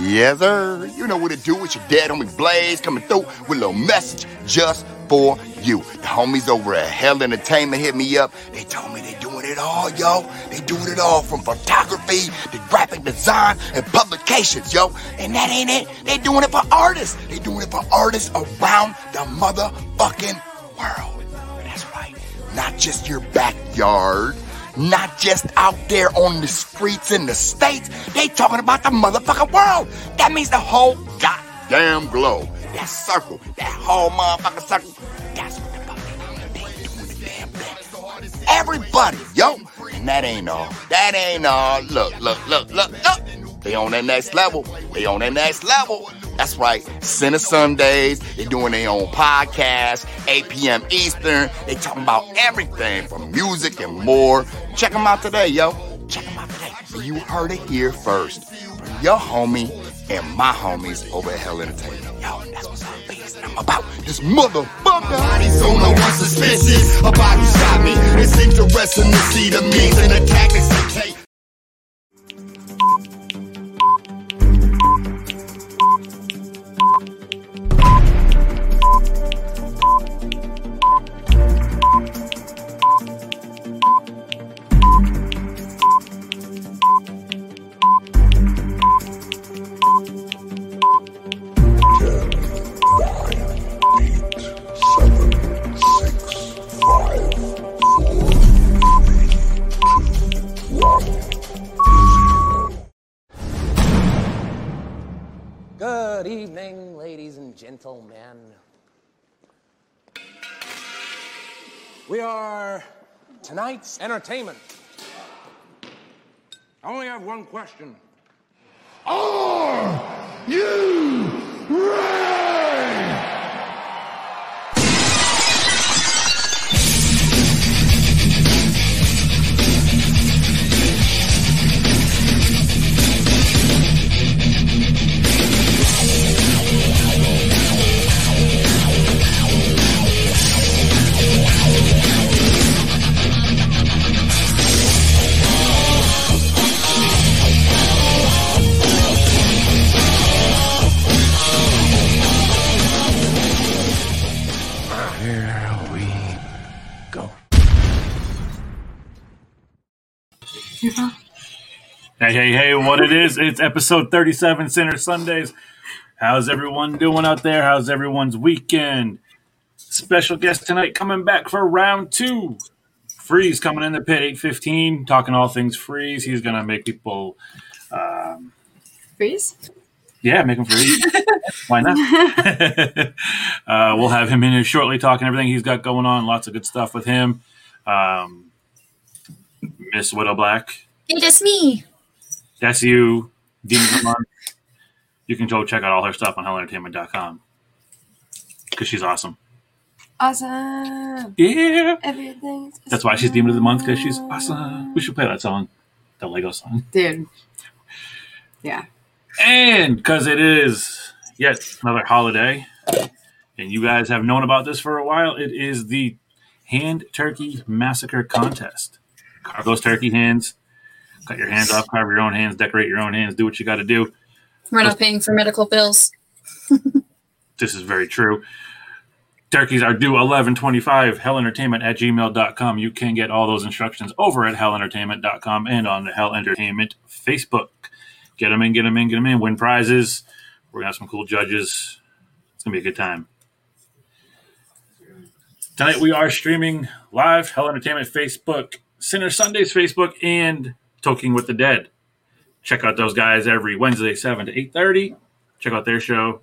Yes, sir. You know what to do. It's your dad, homie Blaze, coming through with a little message just for you. The homies over at Hell Entertainment hit me up. They told me they're doing it all, yo. They doing it all from photography to graphic design and publications, yo. And that ain't it. They doing it for artists. They doing it for artists around the motherfucking world. That's right. Not just your backyard not just out there on the streets in the States. They talking about the motherfucking world. That means the whole goddamn globe. That circle, that whole motherfucking circle. That's what the fuck they doing the damn thing. Everybody, yo. And that ain't all. That ain't all. Look, look, look, look, look. They on that next level. They on that next level. That's right. Sinner Sundays. They're doing their own podcast, 8 p.m. Eastern. They talking about everything from music and more. Check them out today, yo. Check them out today. You heard it here first. From your homie and my homies over at Hell Entertainment. Yo, that's what's up, I'm about this motherfucker. Body's on no one. A body shot me. It's interesting to see the means and the tactics they. Tonight's entertainment. I only have one question. Are you ready? Hey, hey, hey, what it is? It's episode 37, Sinner Sundays. How's everyone doing out there? How's everyone's weekend? Special guest tonight coming back for round two. Freeze coming in the pit, 815, talking all things freeze. He's going to make people, Freeze? yeah, make them freeze. Why not? uh, we'll have him in here shortly talking everything he's got going on. Lots of good stuff with him. Um, Miss Widow Black. It is me. That's you, Demon of the Month. You can go check out all her stuff on hellentertainment.com because she's awesome. Awesome. Yeah. Everything's That's why she's Demon of the Month because she's awesome. We should play that song, the Lego song. Dude. Yeah. And because it is yet another holiday, and you guys have known about this for a while, it is the Hand Turkey Massacre Contest. Carve those turkey hands, cut your hands off, carve your own hands, decorate your own hands, do what you got to do. We're not paying for medical bills. this is very true. Turkeys are due 1125 hellentertainment at gmail.com. You can get all those instructions over at hellentertainment.com and on the Hell Entertainment Facebook. Get them in, get them in, get them in. Win prizes. We're going to have some cool judges. It's going to be a good time. Tonight we are streaming live Hell Entertainment Facebook, Sinner Sundays Facebook, and Talking with the Dead. Check out those guys every Wednesday, 7 to 8.30. Check out their show.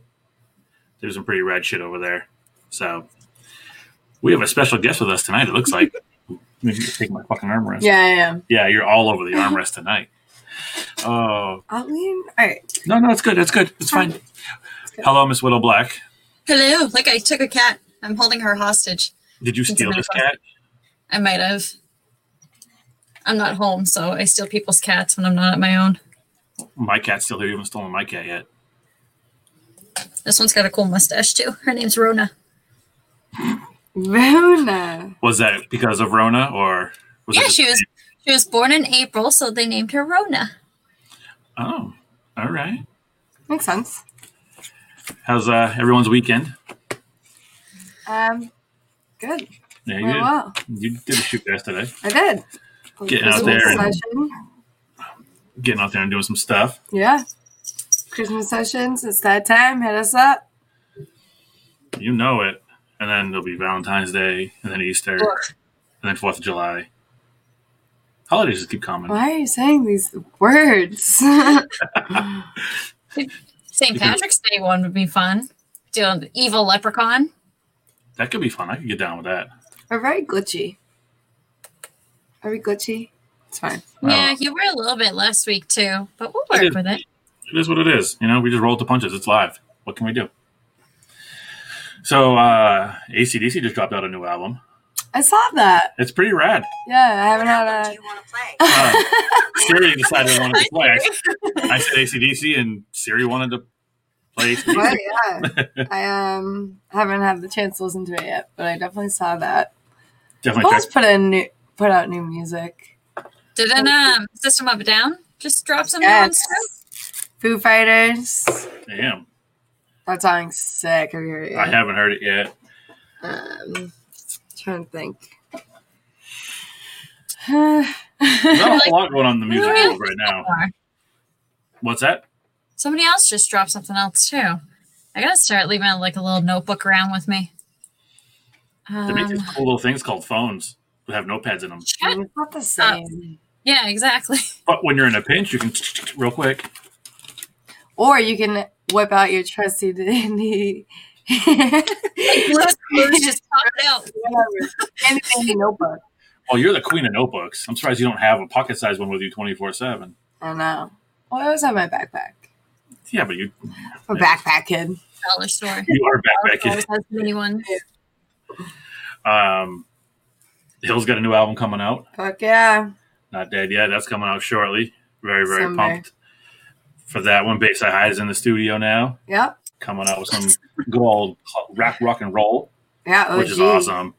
There's some pretty rad shit over there. So we have a special guest with us tonight. It looks like. Maybe take my fucking armrest. Yeah, I am. Yeah, you're all over the armrest tonight. Oh I'll lean. All right. no, no, it's good. It's good. It's fine. Hello, Miss Widow Black. Hello. Like I took a cat. I'm holding her hostage. Did you steal this cat? I might have. I'm not home, so I steal people's cats when I'm not at my own. My cat's still here. You haven't stolen my cat yet. This one's got a cool mustache too. Her name's Rona. Rona. Was that because of Rona or was yeah, it? she was she was born in April, so they named her Rona. Oh, all right. Makes sense. How's uh, everyone's weekend? Um, good. Yeah, you Went did, well. you did a shoot yesterday. I did. Getting out there and- session. Getting out there and doing some stuff. Yeah. Christmas sessions. It's that time. Hit us up. You know it. And then there'll be Valentine's Day, and then Easter, Ugh. and then Fourth of July. Holidays just keep coming. Why are you saying these words? St. Patrick's Day one would be fun. Doing the evil leprechaun. That could be fun. I could get down with that. We're very glitchy. Are we glitchy? It's fine. Yeah, you were a little bit last week too, but we'll work did. with it. It is what it is. You know, we just roll with the punches. It's live. What can we do? So, uh, ACDC just dropped out a new album. I saw that. It's pretty rad. Yeah, I haven't had a. Do you want to play? Uh, Siri decided I wanted to play. I, I said ACDC, and Siri wanted to play ACDC. But yeah, I um haven't had the chance to listen to it yet, but I definitely saw that. Definitely Both check. put in new, put out new music. Didn't um System of a Down just drop some new ones too? Yes. Foo Fighters. Damn. That song's sick. Have you heard it? Yet? I haven't heard it yet. Um, trying to think. There's not a lot going on in the music world right now. What's that? Somebody else just dropped something else too. I gotta start leaving like a little notebook around with me. They make Um, these cool little things called phones that have notepads in them. shit. not the same. Yeah, exactly. But when you're in a pinch, you can real quick. Or you can whip out your trusty Dandy. Let's just pop it out. Anything notebook. Well, you're the queen of notebooks. I'm surprised you don't have a pocket-sized one with you 24/7. I know. Well, I always have my backpack. Yeah, but you I'm a backpack kid. Dollar store. you are backpack. Always has mini ones. Um, Hill's got a new album coming out. Fuck yeah. Not dead yet. That's coming out shortly. Very very Someday. pumped for that one. Bayside High is in the studio now, Yep. coming out with some good old rap rock and roll, Yeah, OG. which is awesome.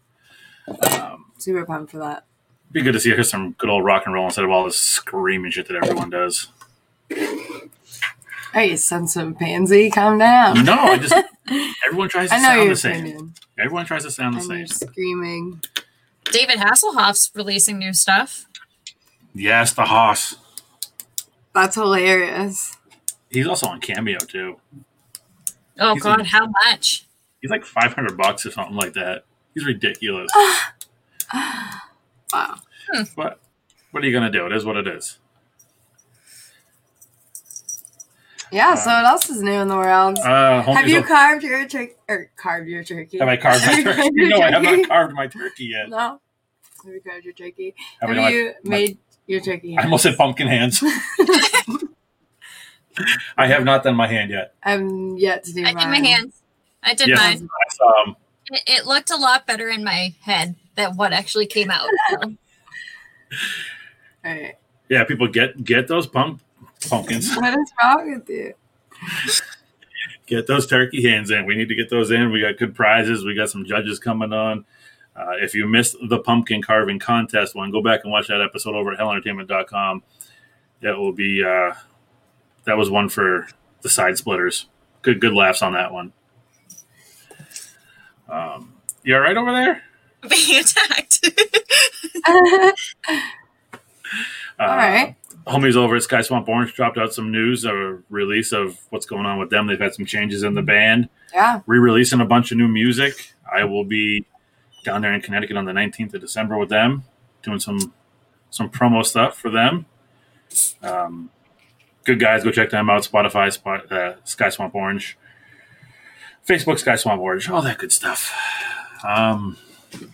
Um, Super pumped for that. be good to see some good old rock and roll instead of all this screaming shit that everyone does. Hey, sensitive pansy, calm down. No, I just everyone tries to sound the same. opinion. Everyone tries to sound the And same. you're screaming. David Hasselhoff's releasing new stuff. Yes, the Haas. That's hilarious. He's also on Cameo too. Oh He's god, in- how much? He's like five hundred bucks or something like that. He's ridiculous. Wow. Hmm. but what are you gonna do? It is what it is. Yeah, so what else is new in the world? Uh, homies have you will- carved your turkey? Or carved your turkey? have I carved my turkey? carved your No, I have not carved my turkey yet. No? Have you carved your turkey? Have Have, I done my- you my- made your turkey? I almost said pumpkin hands. I have not done my hand yet. I'm yet to do I did my mine. hands. I did Yes, mine. I saw him. It, it looked a lot better in my head than what actually came out. So, All right. Yeah, people get get those pump pumpkins. What is wrong with you? get those turkey hands in. We need to get those in. We got good prizes. We got some judges coming on. Uh, if you missed the pumpkin carving contest one, go back and watch that episode over at hellentertainment.com. That will be uh, that was one for the side splitters. Good good laughs on that one. Um, you all right over there? being attacked. Uh, All right. Homies over at Sky Swamp Orange dropped out some news, a release of what's going on with them. They've had some changes in the band. Yeah. re-releasing a bunch of new music. I will be down there in Connecticut on the 19th of December with them, doing some some promo stuff for them. Um, good guys, go check them out. Spotify, Spot, uh, Sky Swamp Orange, Facebook, Sky Swamp Orange, all that good stuff. Um,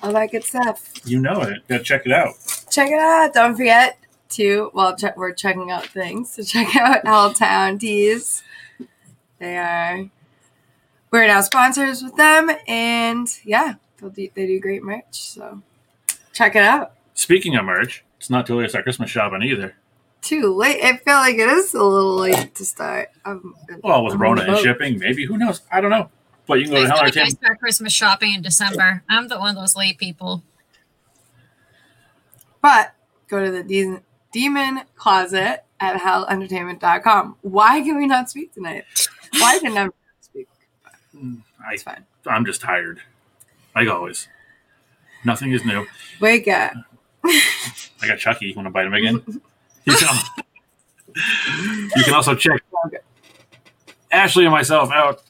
All that good stuff. you know it. Gotta check it out. Check it out. Don't forget to, well, check, we're checking out things. So check out Helltown Tees. They are, we're now sponsors with them. And yeah, they'll do, they do great merch. So check it out. Speaking of merch, it's not too late to start Christmas shopping either. Too late. I feel like it is a little late to start. I'm, Well, with I'm Rona and boat. shipping, maybe who knows? I don't know. But you can go I to feel Hell like I start Christmas shopping in December. I'm the one of those late people. But go to the De- Demon Closet at hellentertainment.com. Why can we not speak tonight? Why can never speak? I, It's fine. I'm just tired, like always. Nothing is new. Wake up. I got Chucky. You want to bite him again? you, can, you can also check Ashley and myself out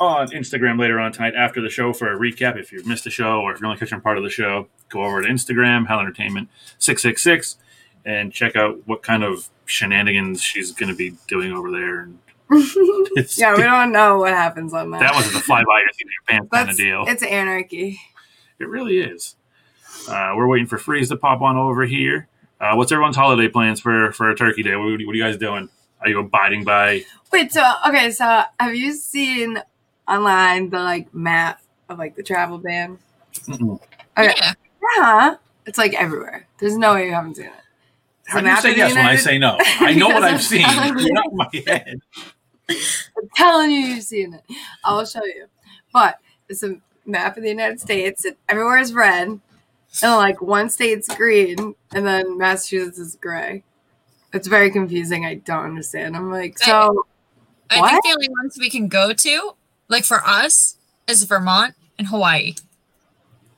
on Instagram later on tonight after the show for a recap. If you've missed the show or if you're only catching part of the show, go over to Instagram, Hell Entertainment 666, and check out what kind of shenanigans she's going to be doing over there. And it's, Yeah, we don't know what happens on that. that wasn't a fly by your seat of your pants kind of deal. It's anarchy. It really is. Uh, we're waiting for Freeze to pop on over here. Uh, what's everyone's holiday plans for for Turkey Day? What, what are you guys doing? Are you abiding by? Wait, so okay, so have you seen online the like map of like the travel ban? Mm-mm. Okay. Yeah. Yeah. It's like everywhere. There's no way you haven't seen it. It's How a do you say of the yes when I say no? I know what I've seen. I'm telling you. not in my head. I'm telling you, you've seen it. I'll show you. But it's a map of the United States, and everywhere is red, and like one state's green, and then Massachusetts is gray. It's very confusing. I don't understand. I'm like, so I What? think the only ones we can go to, like for us, is Vermont and Hawaii.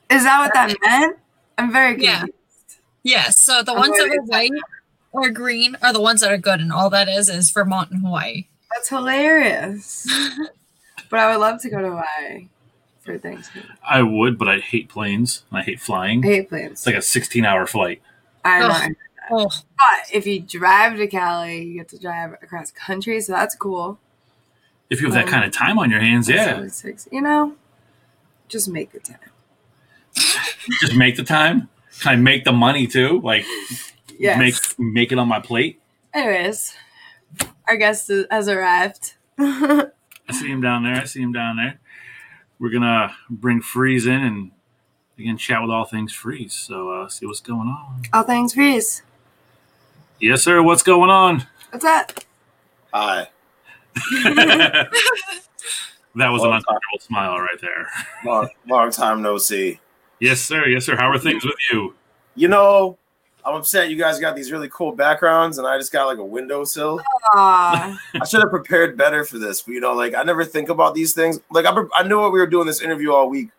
is that what that meant? I'm very Yeah. Confused. Yes. So the I'm ones that are white or green are the ones that are good, and all that is is Vermont and Hawaii. That's hilarious. but I would love to go to Hawaii for Thanksgiving. I would, but I hate planes. and I hate flying. I hate planes. It's like a 16 hour flight. I Ugh. know. Oh, But if you drive to Cali, you get to drive across country, so that's cool. If you have that Um, kind of time on your hands, yeah, six. You know, just make the time. just make the time. Can I make the money too? Like Yes. make make it on my plate. Anyways, our guest has arrived. I see him down there. I see him down there. We're gonna bring Freeze in and again chat with all things Freeze. So uh, see what's going on. All things freeze. Yes, sir. What's going on? What's that? Hi. that was an Well, uncomfortable smile right there. Long, long time no see. Yes, sir. Yes, sir. How are things with you? You know, I'm upset you guys got these really cool backgrounds and I just got like a windowsill. Aw. Ah. I should have prepared better for this, but you know, like I never think about these things. Like I, I knew what we were doing this interview all week,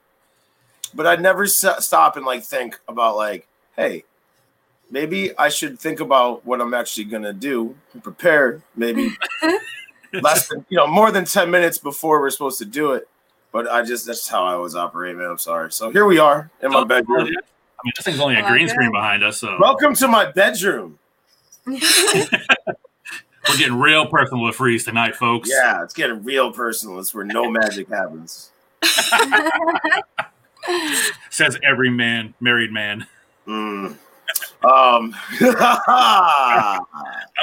but I never s- stop and like think about like, hey, maybe I should think about what I'm actually gonna do and prepare maybe less than you know more than 10 minutes before we're supposed to do it. But I just that's how I always operate, man. I'm sorry. So here we are in my bedroom. I mean, this thing's only a green like screen behind us, so Welcome to my bedroom. we're getting real personal with Freeze tonight, folks. Yeah, it's getting real personal. It's where no magic happens. Says every man, married man. Mm. Um, I'm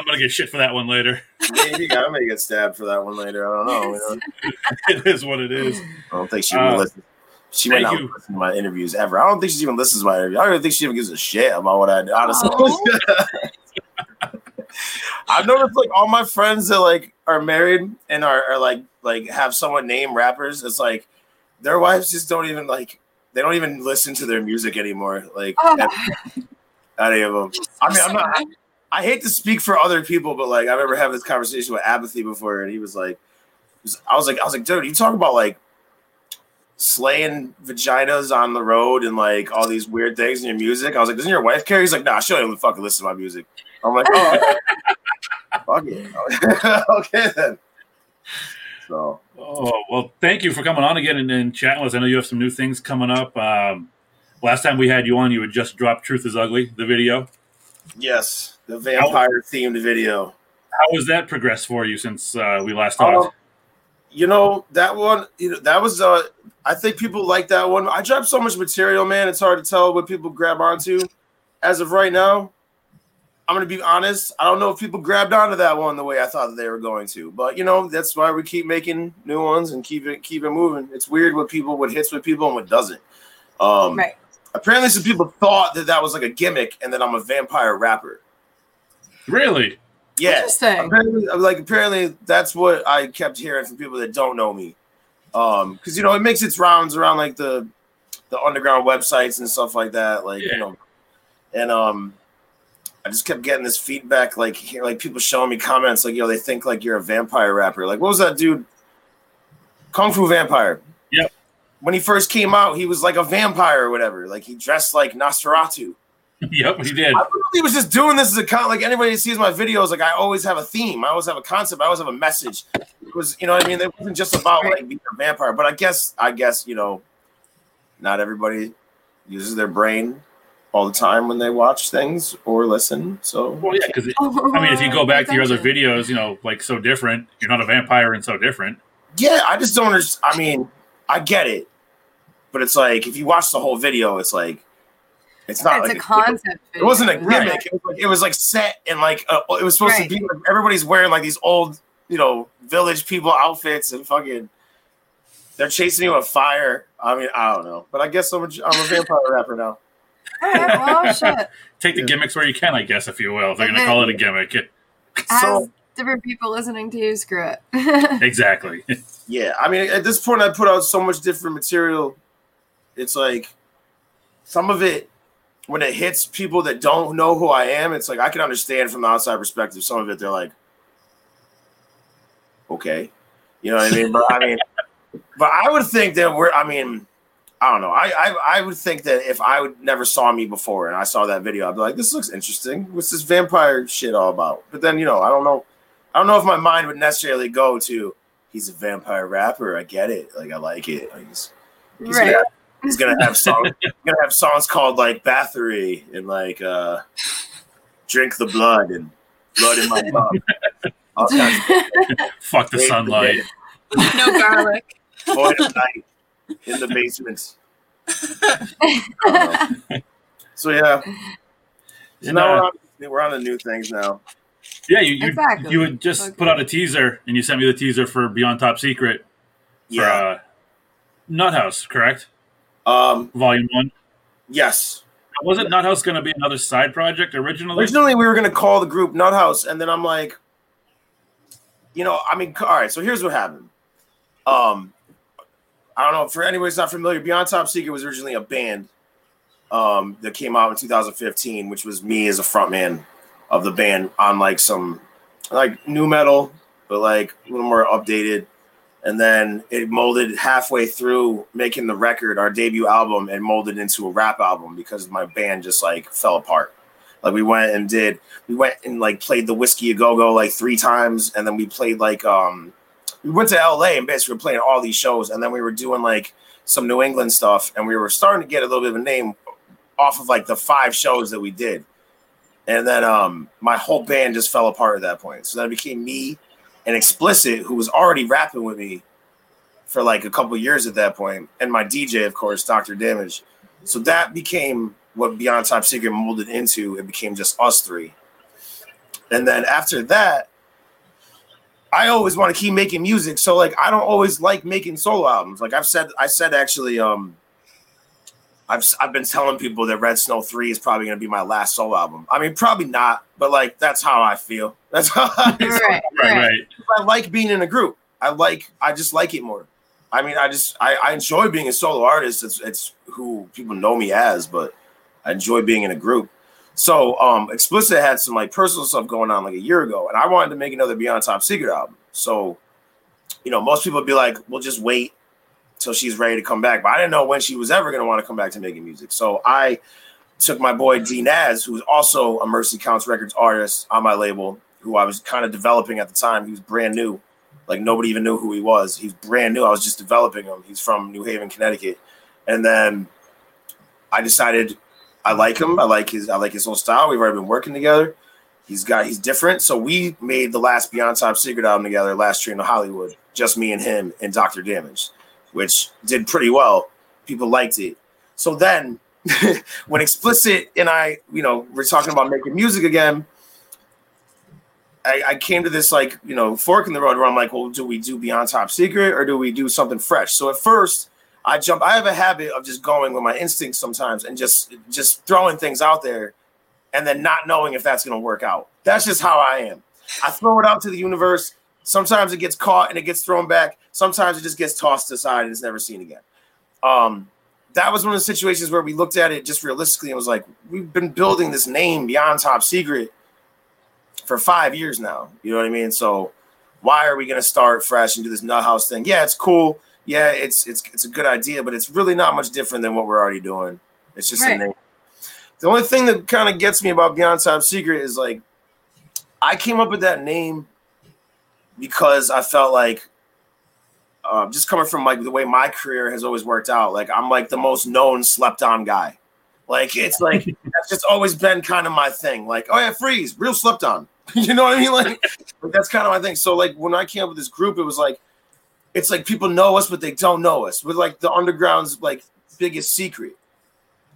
gonna get shit for that one later. maybe I may get stabbed for that one later. I don't know. you know? it is what it is. I don't think she Uh, even listens. She might thank not you. listen to my interviews ever. I don't think she even listens to my interviews. I don't even think she even gives a shit about what I do. Honestly, I've noticed like all my friends that like are married and are, are like like have someone named rappers. It's like their wives just don't even like they don't even listen to their music anymore. Like Oh. Any of them. I mean, I'm not. I hate to speak for other people, but like I remember having this conversation with Apathy before, and he was like, I was like, I was like, dude, you talk about like slaying vaginas on the road and like all these weird things in your music. I was like, doesn't your wife care? He's like, nah, she don't even fucking listen to my music. I'm like, oh, okay. fuck it, okay then. So Oh well, thank you for coming on again and, and chatting with us. I know you have some new things coming up. Um, last time we had you on, you had just dropped "Truth Is Ugly," the video. yes, the vampire themed video. How has that progressed for you since uh, we last Um, talked? you know that one. You know that was. Uh, I think people like that one. I dropped so much material, man. It's hard to tell what people grab onto. As of right now, I'm gonna be honest. I don't know if people grabbed onto that one the way I thought that they were going to. But you know that's why we keep making new ones and keep it keep it moving. It's weird what people what hits with people and what doesn't. Um, right. Apparently, some people thought that that was like a gimmick, and that I'm a vampire rapper. Really? Yeah, Interesting. apparently, like apparently that's what I kept hearing from people that don't know me. Um, because you know it makes its rounds around like the the underground websites and stuff like that. Like Yeah. you know, and um, I just kept getting this feedback, like here, like people showing me comments, like yo, they think like you're a vampire rapper. Like what was that dude? Kung Fu Vampire. Yep. When he first came out, he was like a vampire or whatever. Like he dressed like Nosferatu. yep, he did. I literally was just doing this as a con. Like anybody who sees my videos, like I always have a theme. I always have a concept. I always have a message. It was, you know, what I mean, it wasn't just about like being a vampire. But I guess, I guess, you know, not everybody uses their brain all the time when they watch things or listen. So Well, yeah, because I mean, if you go back to your other videos, you know, like so different, you're not a vampire and so different. yeah, I just don't. I mean, I get it, but it's like if you watch the whole video, it's like it's not it's like a concept. It wasn't a gimmick. Right. It, was like, it was like set and like uh, it was supposed Right. to be. Like, everybody's wearing like these old, you know, village people outfits and fucking. They're chasing you with fire. I mean, I don't know, but I guess I'm a, I'm a vampire rapper now. All right, well, shit. Take the Yeah. gimmicks where you can, I guess, if you will. If they're going to call it a then- gimmick. Has So different people listening to you, screw it. exactly. yeah, I mean, at this point, I put out so much different material. It's like some of it when it hits people that don't know who I am. It's like I can understand from the outside perspective. Some of it, they're like, okay, you know what I mean. But I mean, but I would think that we're. I mean, I don't know. I, I I would think that if I would never saw me before and I saw that video, I'd be like, this looks interesting. What's this vampire shit all about? But then you know, I don't know. I don't know if my mind would necessarily go to he's a vampire rapper. I get it. Like I like it. Like, he's, he's right. Gonna, he's gonna have songs. gonna have songs called like Bathory and like uh, Drink the Blood and Blood in My Mouth. All kinds of Fuck the sunlight. No garlic. Void of Night in the basement. I so yeah. So And, now uh, we're on, we're on the new things now. Yeah, you you, Exactly. you had just Okay. put out a teaser, and you sent me the teaser for Beyond Top Secret for Yeah. uh, Nuthouse, correct? Um. Volume one. Yes. Wasn't Nuthouse going to be another side project originally? Originally, we were going to call the group Nut House, and then I'm like, you know, I mean, all right. So here's what happened. Um, I don't know for anybody who's not familiar. Beyond Top Secret was originally a band um, that came out in 2015, which was me as a frontman of the band on like some like new metal, but like a little more updated. And then it molded halfway through making the record, our debut album, and molded into a rap album because my band just like fell apart. Like we went and did, we went and like played the Whiskey a Go Go like three times, and then we played like um, we went to LA and basically were playing all these shows, and then we were doing like some New England stuff, and we were starting to get a little bit of a name off of like the five shows that we did. And then um, my whole band just fell apart at that point. So then it became me and Explicit, who was already rapping with me for like a couple years at that point, and my DJ, of course, Dr. Damage. So that became what Beyond Top Secret molded into. It became just us three. And then after that, I always want to keep making music. So like I don't always like making solo albums. Like I've said, I said actually, um, I've I've been telling people that Red Snow Three is probably going to be my last solo album. I mean, probably not, but like that's how I feel. That's how I, right, right, right. I like being in a group. I like I just like it more. I mean, I just I, I enjoy being a solo artist. It's it's who people know me as, but I enjoy being in a group. So um explicit had some like personal stuff going on like a year ago, and I wanted to make another Beyond Top Secret album. So, you know, most people would be like, we'll just wait till she's ready to come back. But I didn't know when she was ever gonna want to come back to making music. So I took my boy D Naz, who's also a Mercy Counts Records artist on my label, who I was kind of developing at the time. He was brand new. Like nobody even knew who he was. He's brand new. I was just developing him. He's from New Haven, Connecticut. And then I decided I like him. I like his I like his whole style. We've already been working together. He's got he's different. So we made the last Beyond Top Secret album together, last train to Hollywood, just me and him and Dr. Damage, which did pretty well. People liked it. So then when Explicit and I, you know, we're talking about making music again, I, I came to this like, you know, fork in the road where I'm like, well, do we do Beyond Top Secret or do we do something fresh? So at first I jump, I have a habit of just going with my instincts sometimes and just just throwing things out there and then not knowing if that's gonna work out. That's just how I am. I throw it out to the universe. Sometimes it gets caught and it gets thrown back. Sometimes it just gets tossed aside and it's never seen again. Um, that was one of the situations where we looked at it just realistically and was like, we've been building this name beyond top secret for five years now. You know what I mean? So why are we gonna start fresh and do this nut house thing? Yeah, it's cool. Yeah, it's it's it's a good idea, but it's really not much different than what we're already doing. It's just Right. a name. The only thing that kind of gets me about Beyond Top Secret is like I came up with that name because I felt like uh, just coming from like the way my career has always worked out, like I'm like the most known slept on guy. Like it's like that's just always been kind of my thing. Like, oh yeah, freeze, real slept on. you know what I mean? Like, like, that's kind of my thing. So like when I came up with this group, it was like it's like people know us, but they don't know us. We're like the underground's like biggest secret.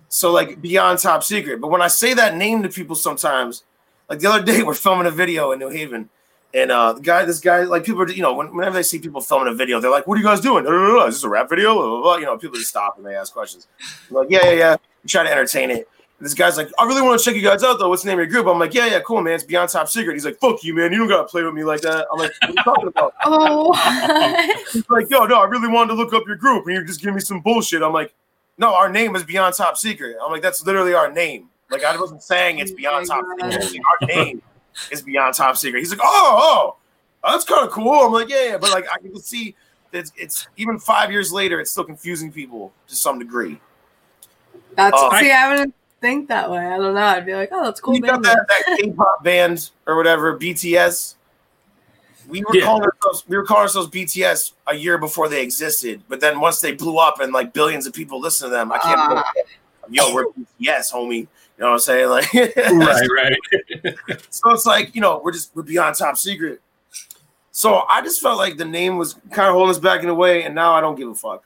So like beyond top secret. But when I say that name to people sometimes, like the other day we're filming a video in New Haven. And uh, the guy, this guy, like people, are, you know, when, whenever they see people filming a video, they're like, "What are you guys doing? Is this a rap video?" You know, people just stop and they ask questions. I'm like, yeah, yeah, yeah. We try to entertain it. And this guy's like, "I really want to check you guys out, though. What's the name of your group?" I'm like, "Yeah, yeah, cool, man. It's Beyond Top Secret." He's like, "Fuck you, man. You don't gotta play with me like that." I'm like, "What are you talking about?" Oh, He's like, "Yo, no, I really wanted to look up your group, and you're just giving me some bullshit." I'm like, "No, our name is Beyond Top Secret." I'm like, "That's literally our name. Like, I wasn't saying it's Oh Beyond Top oh God. Secret. Our name is Beyond Top Secret." He's like, "Oh, oh, that's kind of cool." I'm like, "Yeah, yeah," but like, I can see that it's, it's even five years later, it's still confusing people to some degree. that's Oh. see, I wouldn't think that way. I don't know. I'd be like, oh, that's cool. you got band that, that K-pop band or whatever, BTS. We were Yeah. calling ourselves we were calling ourselves BTS a year before they existed, but then once they blew up and like billions of people listen to them, I can't. Ah. Yo, we're BTS, homie. You know what I'm saying? Like, right, right. so it's like you know we're just we're beyond top secret. So I just felt like the name was kind of holding us back in a way, and now I don't give a fuck.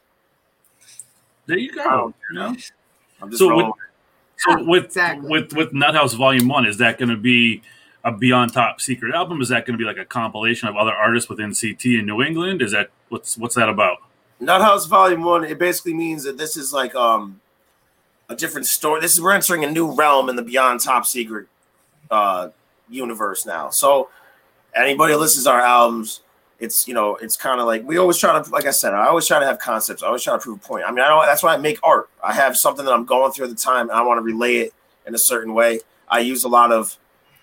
There you go. You know? I'm just So rolling. With- So with Exactly. with with Nut House Volume One, is that going to be a Beyond Top Secret album? Is that going to be like a compilation of other artists within CT in New England? Is that what's what's that about? Nut House Volume One. It basically means that this is like um a different story. This is we're entering a new realm in the Beyond Top Secret uh universe now. So anybody who listens to our albums, it's you know it's kind of like we always try to like I said, I always try to have concepts. I always try to prove a point. I mean, I don't. That's why I make art. I have something that I'm going through at the time, and I want to relay it in a certain way. I use a lot of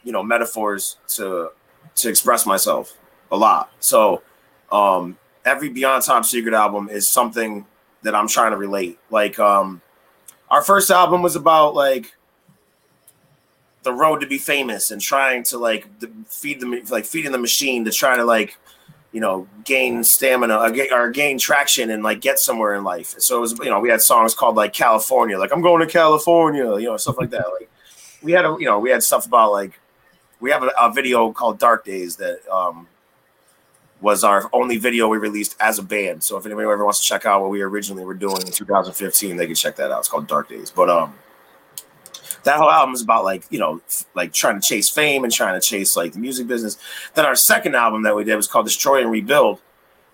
you know metaphors to to express myself a lot. So um every Beyond Top Secret album is something that I'm trying to relate. Like um our first album was about like the road to be famous and trying to like the, feed them like feeding the machine to try to like you know gain stamina or, ga- or gain traction and like get somewhere in life. So it was you know we had songs called like California, like I'm going to California, you know stuff like that. Like we had a you know we had stuff about like we have a, a video called Dark Days that um was our only video we released as a band. So if anybody ever wants to check out what we originally were doing in 2015, they can check that out. It's called Dark Days. But um that whole album is about like, you know, like trying to chase fame and trying to chase like the music business. Then our second album that we did was called Destroy and Rebuild.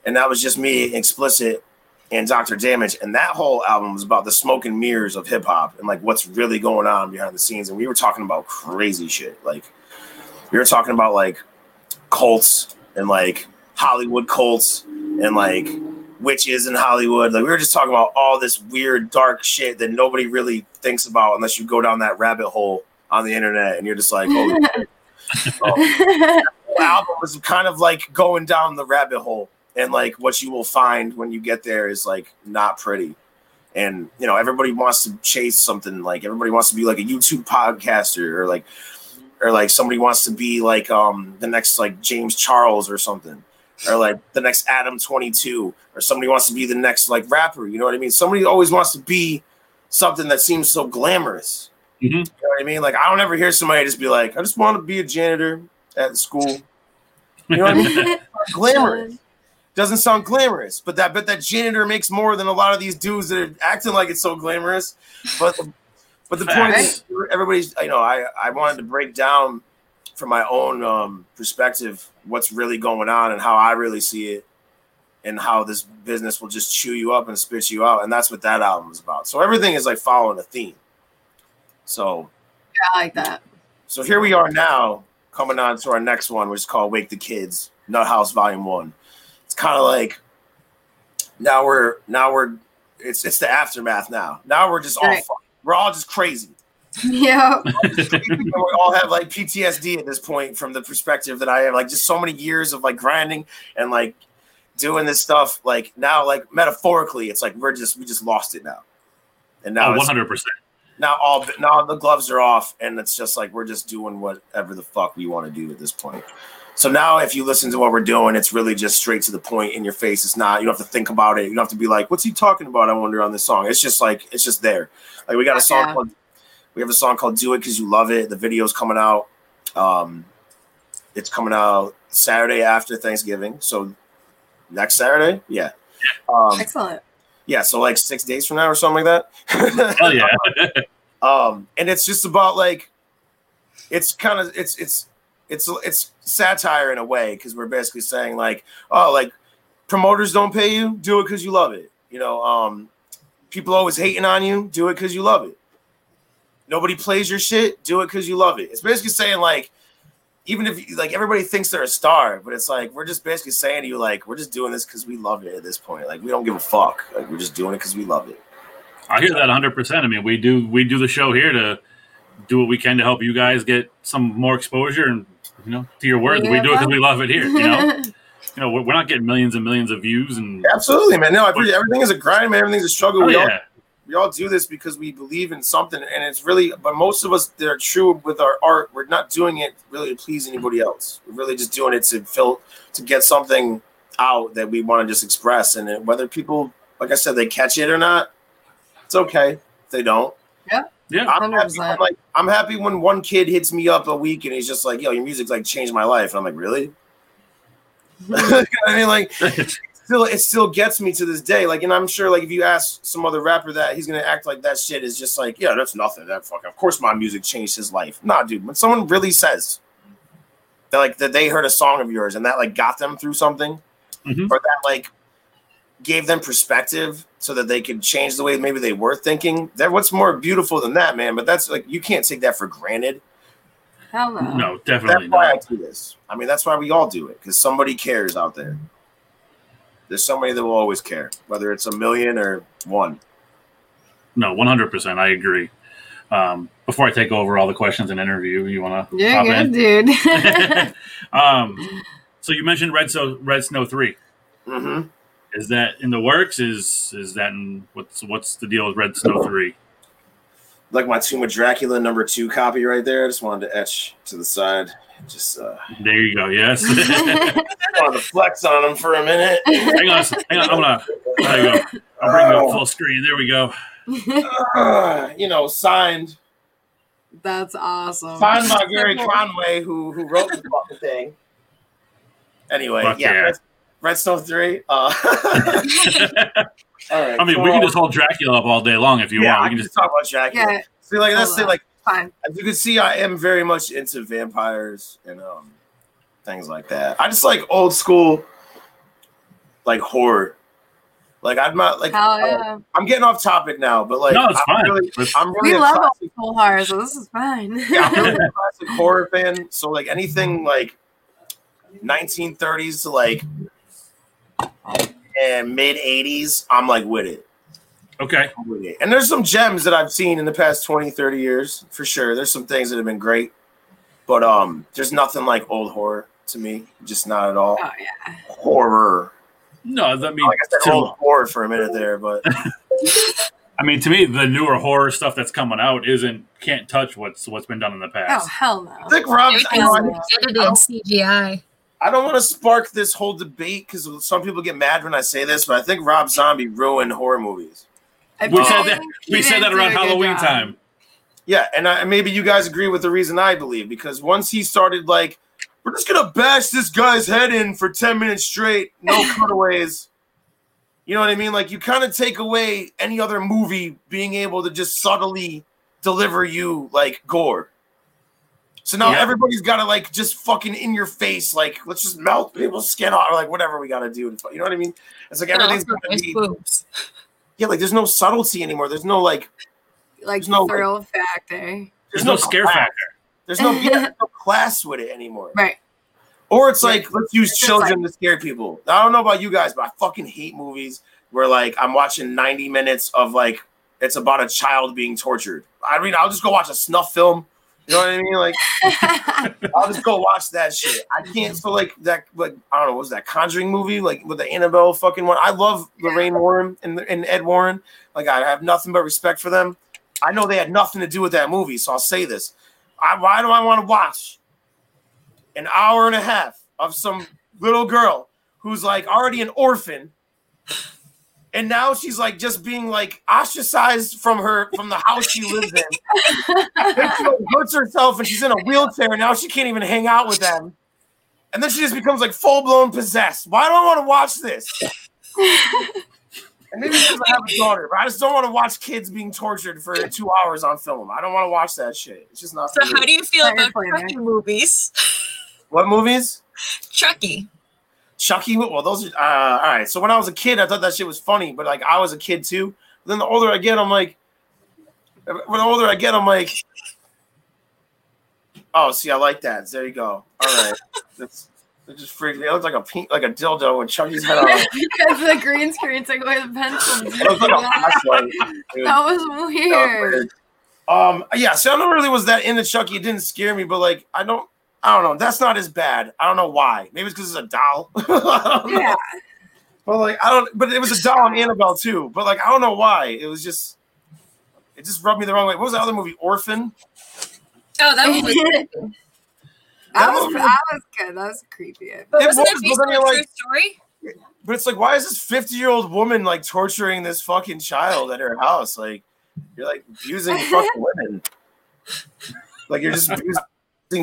And that was just me, explicit, and Dr. Damage. And that whole album was about the smoke and mirrors of hip hop and like what's really going on behind the scenes. And we were talking about crazy shit. Like we were talking about like cults and like Hollywood cults and like witches in Hollywood. Like we were just talking about all this weird dark shit that nobody really thinks about unless you go down that rabbit hole on the internet and you're just like, holy. Oh, the album was kind of like going down the rabbit hole and like what you will find when you get there is like not pretty. And you know, everybody wants to chase something like everybody wants to be like a YouTube podcaster or like or like somebody wants to be like um the next like James Charles or something or like the next Adam 22 or somebody wants to be the next like rapper you know what I mean? Somebody always wants to be something that seems so glamorous. Mhm. you know what I mean? Like I don't ever hear somebody just be like I just want to be a janitor at school. You know what I mean? Glamorous. Doesn't sound glamorous but that but that janitor makes more than a lot of these dudes that are acting like it's so glamorous. But but the point is everybody's you know I I wanted to break down from my own um, perspective what's really going on and how I really see it and how this business will just chew you up and spit you out and that's what that album is about so everything is like following a theme so yeah, I like that. so here we are now coming on to our next one which is called wake the kids nut house volume one it's kind of like now we're now we're it's it's the aftermath now. Now we're just all Right. we're all just crazy. Yeah. we all have like PTSD at this point from the perspective that I have like just so many years of like grinding and like doing this stuff. Like now, like metaphorically, it's like we're just we just lost it now. And now Oh, one hundred percent. now all now the gloves are off and it's just like we're just doing whatever the fuck we want to do at this point so now if you listen to what we're doing it's really just straight to the point in your face it's not you don't have to think about it you don't have to be like what's he talking about i wonder on this song it's just like it's just there like we got a song Yeah. called we have a song called do it because you love it. The video's coming out um it's coming out saturday after thanksgiving. So next saturday? Yeah. Um Excellent. yeah so like six days from now or something like that? Hell yeah. um and it's just about like it's kind of it's it's it's it's satire in a way because we're basically saying like oh like promoters don't pay you? Do it because you love it. You know um people always hating on you? Do it because you love it nobody plays your shit do it because you love it it's basically saying like even if you, like everybody thinks they're a star but it's like we're just basically saying to you like we're just doing this because we love it at this point like we don't give a fuck like we're just doing it because we love it I hear that 100. percent I mean, we do we do the show here to do what we can to help you guys get some more exposure, and you know, to your words, we do it because we love it here. You know, you know, we're, we're not getting millions and millions of views, and Absolutely, man. No, I appreciate everything is a grind, man. Everything's a struggle. oh we, all, yeah, we all do this because we believe in something, and it's really. But most of us, they're true with our art. We're not doing it really to please anybody else. We're really just doing it to fill to get something out that we want to just express. And it- whether people, like I said, they catch it or not, it's okay. If they don't, yeah. Yeah, I'm happy. 100%. When, like I'm happy when one kid hits me up a week and he's just like, "Yo, your music's like changed my life." And I'm like, "Really?" You know I mean, like still it still gets me to this day. Like, and I'm sure like if you ask some other rapper that he's gonna act like that shit is just like, yeah, that's nothing. That fuck. Of course my music changed his life. Nah, dude. When someone really says that like that they heard a song of yours and that like got them through something, Mhm. or that like gave them perspective so that they could change the way maybe they were thinking. That what's more beautiful than that, man? But that's like you can't take that for granted. Hell no. no, definitely That's why I do this. I mean, that's why we all do it because somebody cares out there. There's somebody that will always care, whether it's a million or one. No, 100. percent I agree. Um, before I take over all the questions and interview, you want to? You're good, dude. um, so you mentioned Red So Red Snow Three. Mm-hmm. Is that in the works? Is is that in what's what's the deal with Red Snow Three? Like my Tomb of Dracula number two copy right there. I just wanted to etch to the side. Just uh, There you go. Yes. wanted to flex on them for a minute. hang on, hang on. I'm gonna. There you go. I'll bring you up full screen. There we go. Uh, you know, signed That's awesome. signed by Gerry Conway, who who wrote the fucking thing. Anyway, Fuck yeah, yeah. Red, Redstone three. Uh, all right. I mean, we can just hold Dracula up all day long if you yeah, want. I We can can just just. talk about Dracula. Yeah, See, like that's Hold the like fine. as you can see, I am very much into vampires and um things like that. I just like old school, like horror. Like I'm not like Hell yeah. I'm getting off topic now, but like No, it's I'm fine. really, I'm really We love classic, full horror, so this is fine. yeah, I'm really a classic horror fan. So like anything like 1930s to like and mid 80s, I'm like with it. Okay. I'm with it. And there's some gems that I've seen in the past 20, 30 years for sure. There's some things that have been great, but um, there's nothing like old horror to me. Just not at all. Oh yeah. Horror. No, I mean, Like I said, old horror for a minute there, but I mean, to me, the newer horror stuff that's coming out isn't can't touch what's what's been done in the past. Oh hell no. I think Rob's. I, know, I, Edited CGI. I don't want to spark this whole debate because some people get mad when I say this, but I think Rob Zombie ruined horror movies. I we said that. We said that around Halloween job. time. Yeah, and I, maybe you guys agree with the reason I believe because once he started like, we're just gonna bash this guy's head in for ten minutes straight, no cutaways. You know what I mean? Like you kind of take away any other movie being able to just subtly deliver you like gore. So now Yeah. everybody's got to like just fucking in your face, like let's just melt people's skin off, or like whatever we got to do. You know what I mean? It's like everything's also gonna be boobs. Yeah, like there's no subtlety anymore. There's no like Like There's no- thrill factor. There's no scare class. factor. There's no, yeah, there's no class with it anymore. Right. Or it's like let's use It's just children to scare people. I don't know about you guys, but I fucking hate movies where like I'm watching 90 minutes of like it's about a child being tortured. I mean, I'll just go watch a snuff film. You know what I mean? Like I'll just go watch that shit. I can't. So like that, like I don't know, what was that Conjuring movie? Like with the Annabelle fucking one. I love Lorraine Warren and, and Ed Warren. Like I have nothing but respect for them. I know they had nothing to do with that movie, so I'll say this. I, why do I want to watch an hour and a half of some little girl who's like already an orphan? And now she's like just being like ostracized from her from the house she lives in. And she like, hurts herself and she's in a wheelchair. And now she can't even hang out with them. And then she just becomes like full blown possessed. Why do I want to watch this? And maybe because I have a daughter, but I just don't want to watch kids being tortured for two hours on film. I don't want to watch that shit. It's just not. So me. how do you feel about planner. Chucky movies? what movies? Chucky. Chucky. Well, those are uh, all right. So when I was a kid, I thought that shit was funny, but like I was a kid too. then the older I get, I'm like, when the older I get, I'm like, oh, see, I like that. There you go. All right, that's it. Just freaked me. It looks like a pink, like a dildo with Chucky's head on. because the green screen took away the pencil. Like a flashlight. dude. That was weird. Um, yeah, so I don't really was that into Chucky. It didn't scare me, but like I don't, I don't know. That's not as bad. I don't know why. Maybe it's because it's a doll. I don't know. Yeah. But like I don't. But it was a doll in Annabelle too. But like I don't know why. It was just, it just rubbed me the wrong way. What was the other movie? Orphan. Oh, that one was. That was that was good. That was creepy. But It wasn't was, it based but on a you're true story? But it's like, why is this fifty-year-old woman like torturing this fucking child at her house? Like, you're like abusing fucking women. Like you're just abusing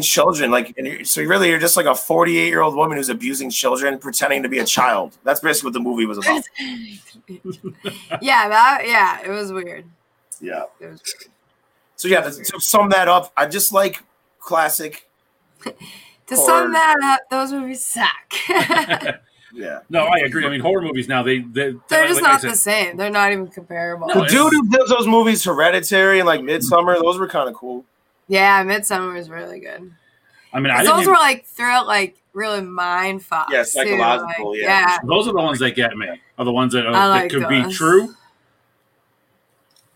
children. Like, and you're, so really, you're just like a forty-eight-year-old woman who's abusing children, pretending to be a child. That's basically what the movie was about. yeah, that yeah, it was weird. Yeah. It was weird. So yeah, to to sum that up, I just like classic. To Horror. sum that up, those movies suck. Yeah. No, I agree. I mean, horror movies now they they They're just like not said, the same. They're not even comparable. No, The dude who does those movies, Hereditary and like Midsommar, those were kind of cool. Yeah, Midsommar was really good. I mean, I Those even, were like thrill, like really mind fucks. Yeah, too, psychological, like, yeah. those are the ones that get me. Are the ones that, are, I that like could be true.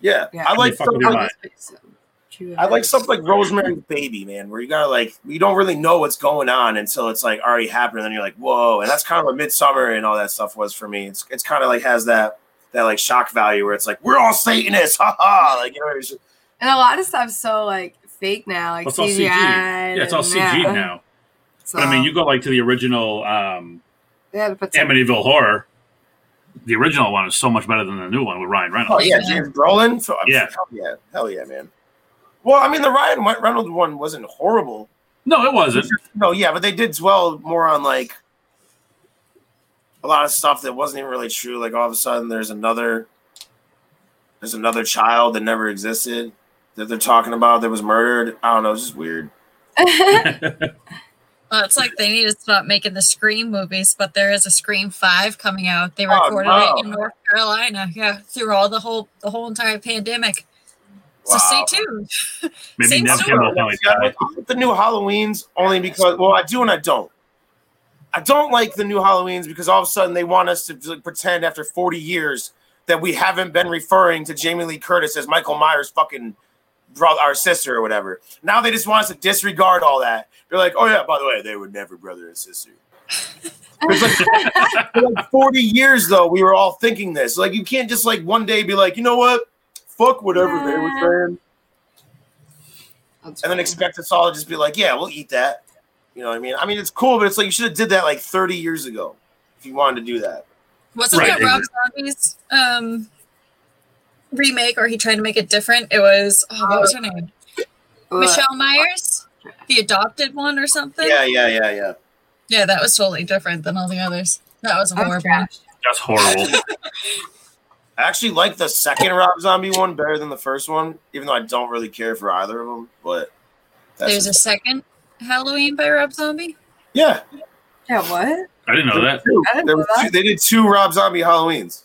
Yeah, Yeah. I like They something your like, mind. I like something like Rosemary's Baby, man, where you gotta like you don't really know what's going on until it's like already happened, and then you're like, whoa, and that's kind of what Midsommar and all that stuff was for me. It's it's kind of like has that that like shock value where it's like we're all Satanists, ha ha, like you know. And a lot of stuff so like fake now, like Well, it's all CGI. CG. Yeah, it's all CG yeah. now. So, But I mean, you go like to the original um, they had some, Amityville Horror. The original one is so much better than the new one with Ryan Reynolds. oh yeah, James Brolin, so, Yeah. hell yeah, hell yeah, man. Well, I mean, the Ryan Reynolds one wasn't horrible. No, it wasn't. No, yeah, but they did dwell more on like a lot of stuff that wasn't even really true. Like all of a sudden, there's another, there's another child that never existed that they're talking about that was murdered. I don't know, it's just weird. Well, it's like they need to stop making the Scream movies, but there is a Scream Five coming out. They Oh, recorded no. it in North Carolina, yeah, through all the whole the whole entire pandemic. So stay tuned. Maybe Same Neve story. Campbell finally See, I died. like, I like the new Halloweens only because, well, I do and I don't. I don't like the new Halloweens because all of a sudden they want us to like, pretend after 40 years that we haven't been referring to Jamie Lee Curtis as Michael Myers' fucking brother, our sister or whatever. Now they just want us to disregard all that. They're like, oh yeah, by the way, they were never brother and sister. It's like, for like 40 years though, we were all thinking this. Like you can't just like one day be like, you know what? Fuck whatever they were saying That's and then expect us all to just be like, yeah, we'll eat that. You know what I mean? I mean, it's cool, but it's like you should have did that like 30 years ago if you wanted to do that. Wasn't Right, that Rob Zombie's um, remake, or he tried to make it different? It was oh, what was her name? Ugh. Michelle Myers, the adopted one, or something. Yeah, yeah, yeah, yeah. Yeah, that was totally different than all the others. That was horrible. That's horrible. I actually like the second Rob Zombie one better than the first one, even though I don't really care for either of them. But that's There's a second Halloween by Rob Zombie. yeah, Yeah, what? I didn't know that. two. Didn't know that. two- they did two Rob Zombie Halloweens.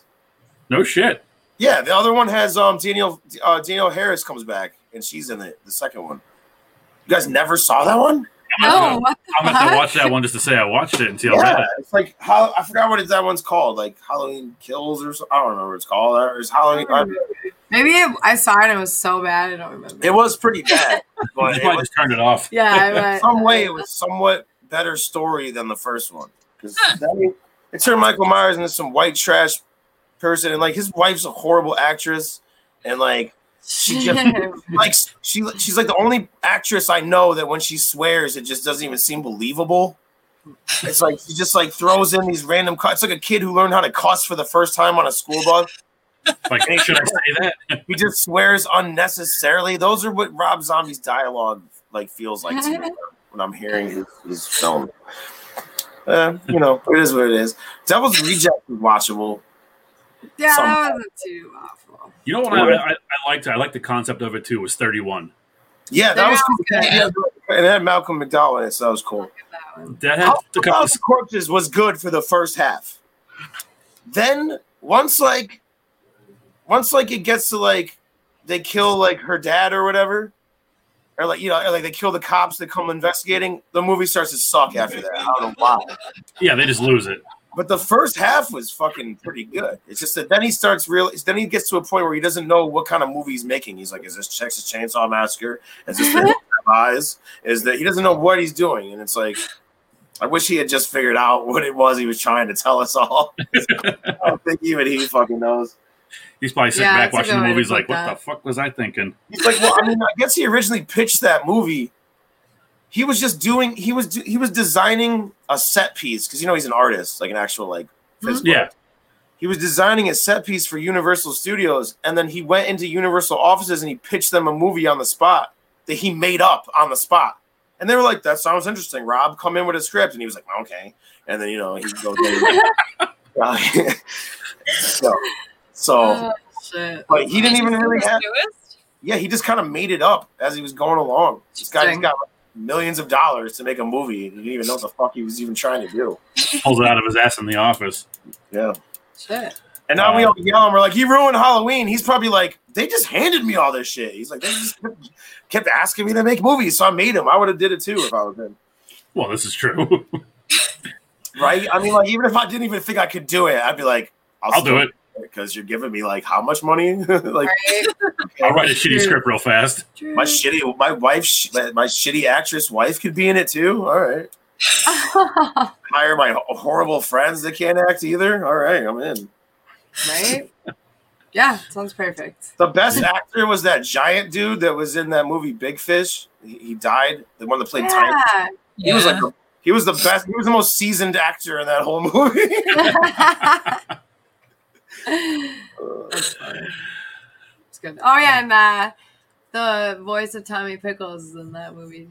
No shit. Yeah, the other one has um Danielle uh, Danielle Harris comes back and she's in it. The second one. You guys never saw that one? No, what the I'm gonna have to fuck? watch that one just to say I watched it until see how Yeah, bad. it's like how I forgot what it, that one's called. Like Halloween Kills or so, I don't remember what it's called. Or it's Halloween. I- Maybe it, I saw it and it was so bad I don't remember. It was pretty bad, but You probably was, just turned it off. yeah, I bet. some way it was somewhat better story than the first one because it turned Michael Myers into some white trash person, and like his wife's a horrible actress, and like she just like she she's like the only actress I know that when she swears it just doesn't even seem believable. It's like she just like throws in these random cuts. It's like a kid who learned how to cuss for the first time on a school bus. Like, should I say that? He just swears unnecessarily. Those are what Rob Zombie's dialogue like feels like to me when I'm hearing his, his film. Uh, you know, it is what it is. Devil's Reject is watchable. Yeah, some- that wasn't too awful. You know what I, I, I liked? I liked the concept of it too. Was 31. Yeah, that was cool. Yeah. Yeah, and it had Malcolm McDowell in it, so that was cool. That. That had House a of couple. Corpses was good for the first half. Then once like once like it gets to like they kill like her dad or whatever, or like you know, or, like they kill the cops that come investigating, the movie starts to suck after that. I don't know why. Yeah, they just lose it. But the first half was fucking pretty good. It's just that then he starts real. Then he gets to a point where he doesn't know what kind of movie he's making. He's like, "Is this Texas Chainsaw Massacre? Is this Eyes? Is that he doesn't know what he's doing?" And it's like, I wish he had just figured out what it was he was trying to tell us all. I don't think even he fucking knows. He's probably sitting Yeah, back watching the way to movies like, what that. the fuck was I thinking? He's like, well, I mean, I guess he originally pitched that movie. He was just doing. He was he was designing a set piece because you know he's an artist, like an actual like. physical Yeah. he was designing a set piece for Universal Studios, and then he went into Universal offices and he pitched them a movie on the spot that he made up on the spot. And they were like, "That sounds interesting, Rob. Come in with a script." And he was like, "Okay." And then you know he goes. so, so, Oh, shit. but he didn't even really have. Yeah, he just kind of made it up as he was going along. This guy just got like, millions of dollars to make a movie. He didn't even know what the fuck he was even trying to do. Pulls it out of his ass in the office. Yeah. Shit. And now we uh, all yell and we're like, he ruined Halloween. He's probably like, they just handed me all this shit. He's like, they just kept- kept asking me to make movies, so I made them. I would have did it too if I was him. Well, this is true. Right? I mean, like, even if I didn't even think I could do it, I'd be like, I'll, I'll do it. Because you're giving me like how much money? like, Right? I'll write a shitty script real fast. True. my shitty, my wife, my, my shitty actress wife could be in it too. All right. Hire my horrible friends that can't act either. All right, I'm in. right? Yeah, sounds perfect. The best actor was that giant dude that was in that movie Big Fish. He, he died. The one that played Tiny. Yeah. He was like he was the best. He was the most seasoned actor in that whole movie. it's good. Oh yeah, and uh, the voice of Tommy Pickles is in that movie.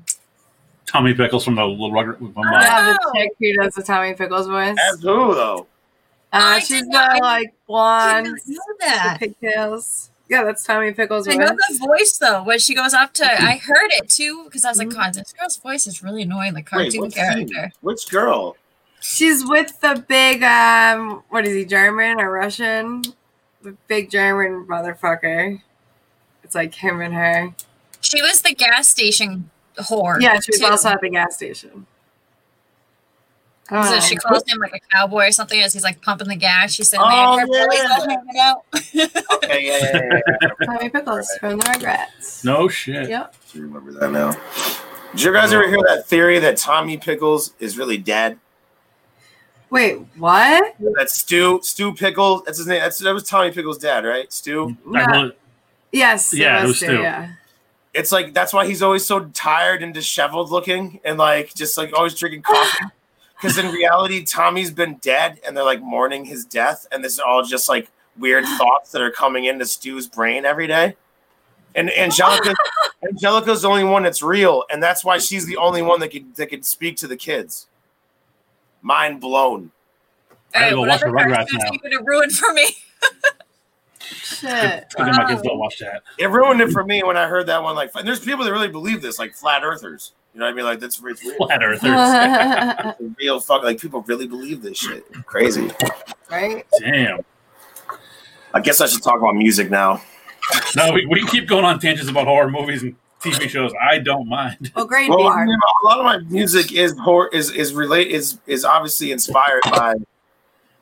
Tommy Pickles from the Little Rugger. From, uh, Yeah, the Oh. chick who does the Tommy Pickles voice. As who though? Uh, I she's did the not- I like I blonde, didn't know with that. the pigtails. Yeah, that's Tommy Pickles I voice. know the voice though. When she goes up to, I heard it too because I was like, "God, this girl's voice is really annoying." Like Wait, cartoon what scene? character. Which girl? She's with the big um, what is he, German or Russian? The big German motherfucker. It's like him and her. She was the gas station whore. Yeah, she was too. also at the gas station. I don't So she calls him like a cowboy or something as he's like pumping the gas. She's sitting Oh, there, her belly's yeah. all hanging out. Okay, yeah, yeah, yeah. yeah. Tommy Pickles from the Rugrats. no shit. Yep. I remember that now. Did you guys ever hear that theory that Tommy Pickles is really dead? Wait, what? That Stu Stu Pickles. That's his name. That's that was Tommy Pickles' dad, right? Stu. I No. really- Yes. Yeah, it it was was Stu. Stu, yeah. It's like that's why he's always so tired and disheveled looking, and like just like always drinking coffee. Because in reality, Tommy's been dead, and they're like mourning his death, and this is all just like weird thoughts that are coming into Stu's brain every day. And Angelica, Angelica's the only one that's real, and that's why she's the only one that could that could speak to the kids. Mind blown. I gotta go oh, watch the whatever Rugrats now. you gonna ruin for me. Shit. It's my kids don't watch that. It ruined it for me when I heard that one. Like, and there's people that really believe this, like flat earthers. You know what I mean? Like that's it's weird. Flat Earthers. real fuck. Like people really believe this shit. Crazy. Right. Damn. I guess I should talk about music now. No, we, we keep going on tangents about horror movies and TV shows, I don't mind. Well, great Well, you you know, a lot of my music is horror is is relate is is obviously inspired by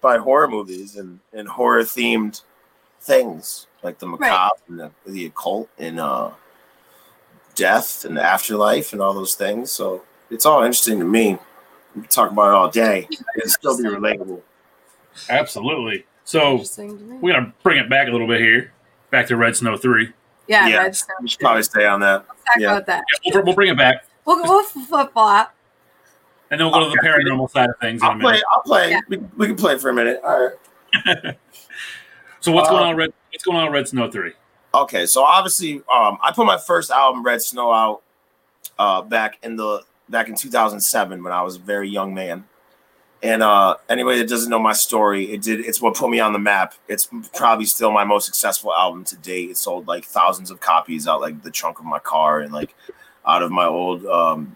by horror movies and and horror themed things like the macabre and the, the occult and uh death and the afterlife and all those things. So it's all interesting to me. We can talk about it all day. It'll still be relatable. Absolutely. So to we're gonna bring it back a little bit here, back to Red Snow Three. Yeah, Yeah. Red Snow. We should probably stay on that. Talk yeah. about that. Yeah, we'll, we'll bring it back, We'll we'll flip flop. and then we'll go to the paranormal side of things in a I'll play. I'll play. Yeah. We, we can play for a minute. All right. So what's going Uh, on, Red? What's going on, Red Snow Three? Okay, so obviously, um, I put my first album, Red Snow, out uh, back in the back in 2007 when I was a very young man. And uh, anybody that doesn't know my story, it did. It's what put me on the map. It's probably still my most successful album to date. It sold like thousands of copies out like the trunk of my car and like out of my old um,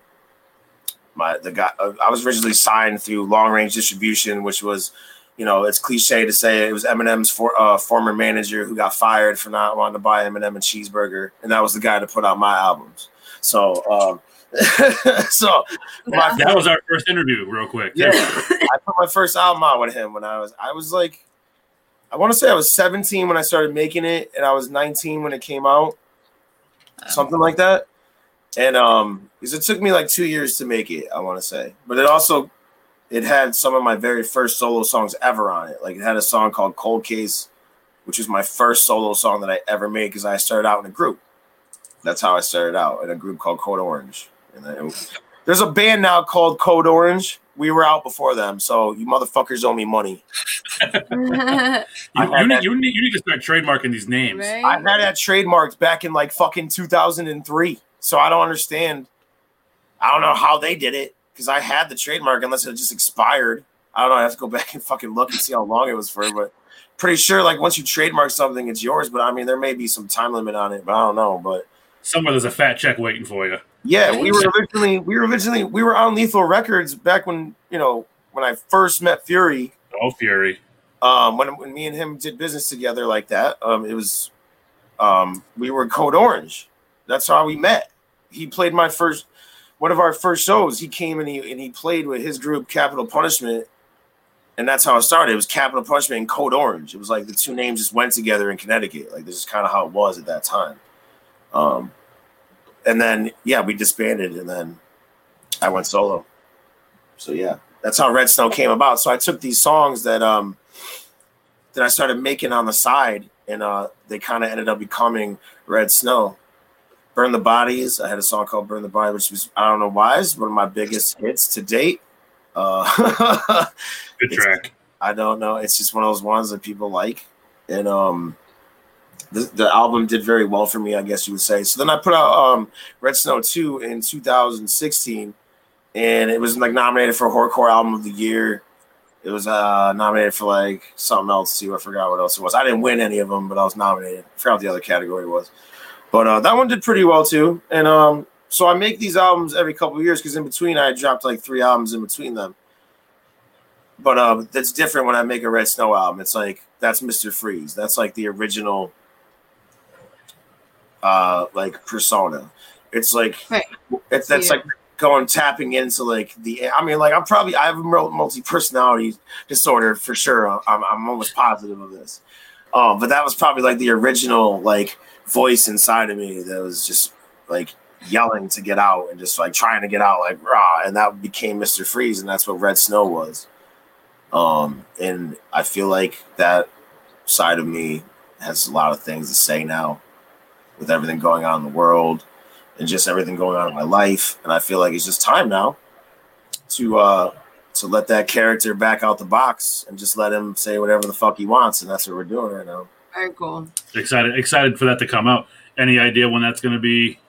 my the guy. uh, I was originally signed through Long Range Distribution, which was you know, it's cliche to say it was Eminem's for, uh, former manager who got fired for not wanting to buy Eminem a cheeseburger, and that was the guy that put out my albums. So, um, so my That was our first interview, real quick. yeah, I put my first album out with him when I was I was like, I want to say I was 17 when I started making it, and I was 19 when it came out, something like that. And um, because it took me like two years to make it, I want to say, but it also it had some of my very first solo songs ever on it. Like it had a song called Cold Case, which was my first solo song that I ever made because I started out in a group. That's how I started out in a group called Code Orange. And then there's a band now called Code Orange. We were out before them, so you motherfuckers owe me money. You, you, need, that- you, need, you need to start trademarking these names. right? I had that trademarked back in like fucking 2003. So I don't understand. I don't know how they did it because I had the trademark unless it just expired. I don't know. I have to go back and fucking look and see how long it was for, but pretty sure like once you trademark something, it's yours. But I mean, there may be some time limit on it, but I don't know. But Somewhere there's a fat check waiting for you. yeah, we were originally we were originally we were on Lethal Records back when you know when I first met Fury. Oh, Fury. um, when when me and him did business together like that, um, it was um, we were Code Orange. That's how we met. He played my first one of our first shows. He came and he and he played with his group Capital Punishment, and that's how it started. It was Capital Punishment and Code Orange. It was like the two names just went together in Connecticut. Like this is kind of how it was at that time. Um, and then yeah, we disbanded, and then I went solo. So yeah, that's how Red Snow came about. So I took these songs that um that I started making on the side, and uh, they kind of ended up becoming Red Snow. Burn the Bodies. I had a song called Burn the Body, which was I don't know why is one of my biggest hits to date. Uh, Good track. I don't know. It's just one of those ones that people like, and um, the, album did very well for me, I guess you would say. So then I put out um Red Snow two in 2016, and it was like nominated for Horrorcore Album of the Year. It was uh nominated for like something else too. I forgot what else it was. I didn't win any of them, but I was nominated. I forgot what the other category was. But uh, that one did pretty well too. And um, so I make these albums every couple of years because in between I dropped like three albums in between them. But uh, that's different when I make a Red Snow album. It's like that's Mr. Freeze. That's like the original uh like persona. It's like Right. it's that's Yeah. like going tapping into like the I mean like I'm probably I have a multi personality disorder for sure. I'm I'm almost positive of this. Um, but that was probably like the original like voice inside of me that was just like yelling to get out and just like trying to get out like raw and that became Mr. Freeze and that's what Red Snow was. Um, and I feel like that side of me has a lot of things to say now with everything going on in the world and just everything going on in my life. And I feel like it's just time now to uh to let that character back out the box and just let him say whatever the fuck he wants. And that's what we're doing right now. Very cool. Excited, excited for that to come out. Any idea when that's going to be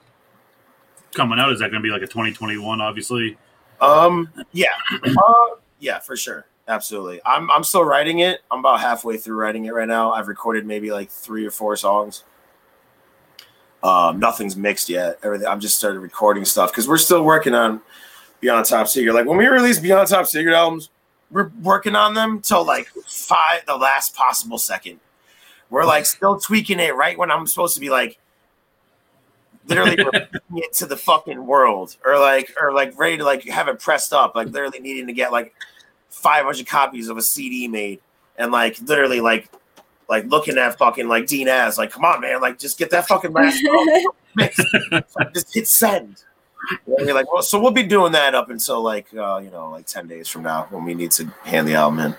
coming out? Is that going to be like a 2021? Obviously, Um, yeah, uh, yeah, for sure, absolutely. I'm I'm still writing it. I'm about halfway through writing it right now. I've recorded maybe like three or four songs. Um, nothing's mixed yet. Everything. I'm just started recording stuff because we're still working on Beyond Top Secret. Like when we release Beyond Top Secret albums, we're working on them till like five the last possible second. We're like still tweaking it right when I'm supposed to be like literally it to the fucking world, or like, or like ready to like have it pressed up, like literally needing to get like 500 copies of a CD made, and like literally like, like looking at fucking like Dean as like, come on, man, like just get that fucking last song. Like, just hit send. And you're like, well, so we'll be doing that up until like, uh, you know, like 10 days from now when we need to hand the album in.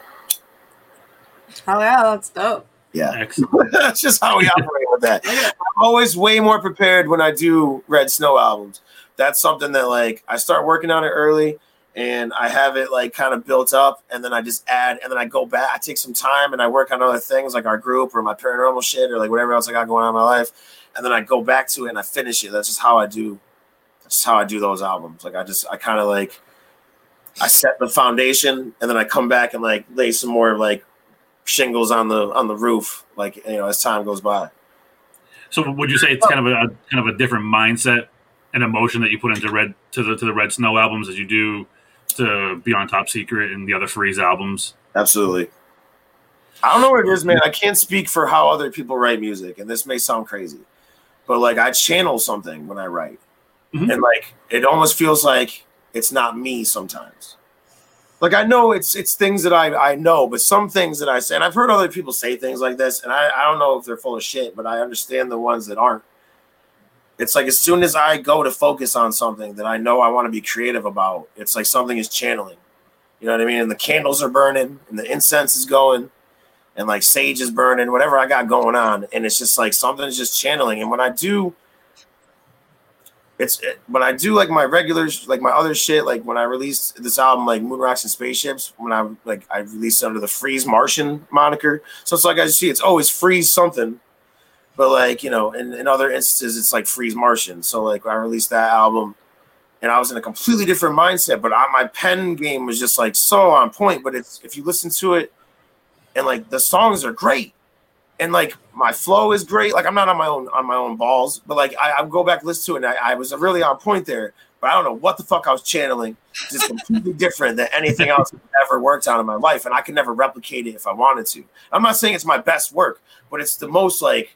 Oh yeah, that's dope. Yeah. That's just how we operate with that. I'm always way more prepared when I do Red Snow albums. That's something that like I start working on it early and I have it like kind of built up and then I just add and then I go back, I take some time and I work on other things like our group or my paranormal shit or like whatever else I got going on in my life. And then I go back to it and I finish it. That's just how I do that's how I do those albums. Like I just I kind of like I set the foundation and then I come back and like lay some more like shingles on the on the roof like you know as time goes by So would you say it's kind of a kind of a different mindset and emotion that you put into red to the to the Red Snow albums as you do to Beyond Top Secret and the other Freeze albums? absolutely. I don't know what it is man. I can't speak for how other people write music and this may sound crazy but like i channel something when i write. Mhm. and like it almost feels like it's not me sometimes. Like i know it's it's things that i i know but some things that i say and i've heard other people say things like this and i i don't know if they're full of shit but i understand the ones that aren't it's like as soon as i go to focus on something that i know i want to be creative about it's like something is channeling. You know what i mean? And the candles are burning and the incense is going and like sage is burning whatever i got going on and it's just like something's just channeling. And when i do it's it, when I do like my regulars, like my other shit like when I released this album like Moon Rocks and Spaceships when I like I released under the Freeze Martian moniker. So it's like I see it's always Freeze something but like you know in, in other instances it's like Freeze Martian so like I released that album and I was in a completely different mindset but I, my pen game was just like so on point but it's if you listen to it and like the songs are great and like my flow is great. Like I'm not on my own on my own balls, but like I, I go back listen to it and I, I was really on point there. But I don't know what the fuck I was channeling. Just completely different than anything else I've ever worked on in my life, and I could never replicate it if I wanted to. I'm not saying it's my best work, but it's the most like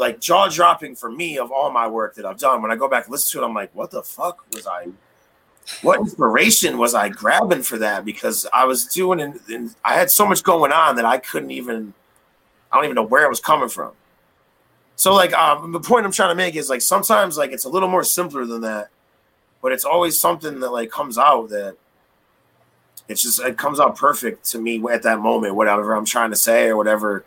like jaw dropping for me of all my work that I've done. When I go back and listen to it, I'm like, what the fuck was I? What inspiration was I grabbing for that? Because I was doing and, and I had so much going on that I couldn't even I don't even know where it was coming from. So like um the point I'm trying to make is like sometimes like it's a little more simpler than that, but it's always something that like comes out that it's just it comes out perfect to me at that moment, whatever I'm trying to say or whatever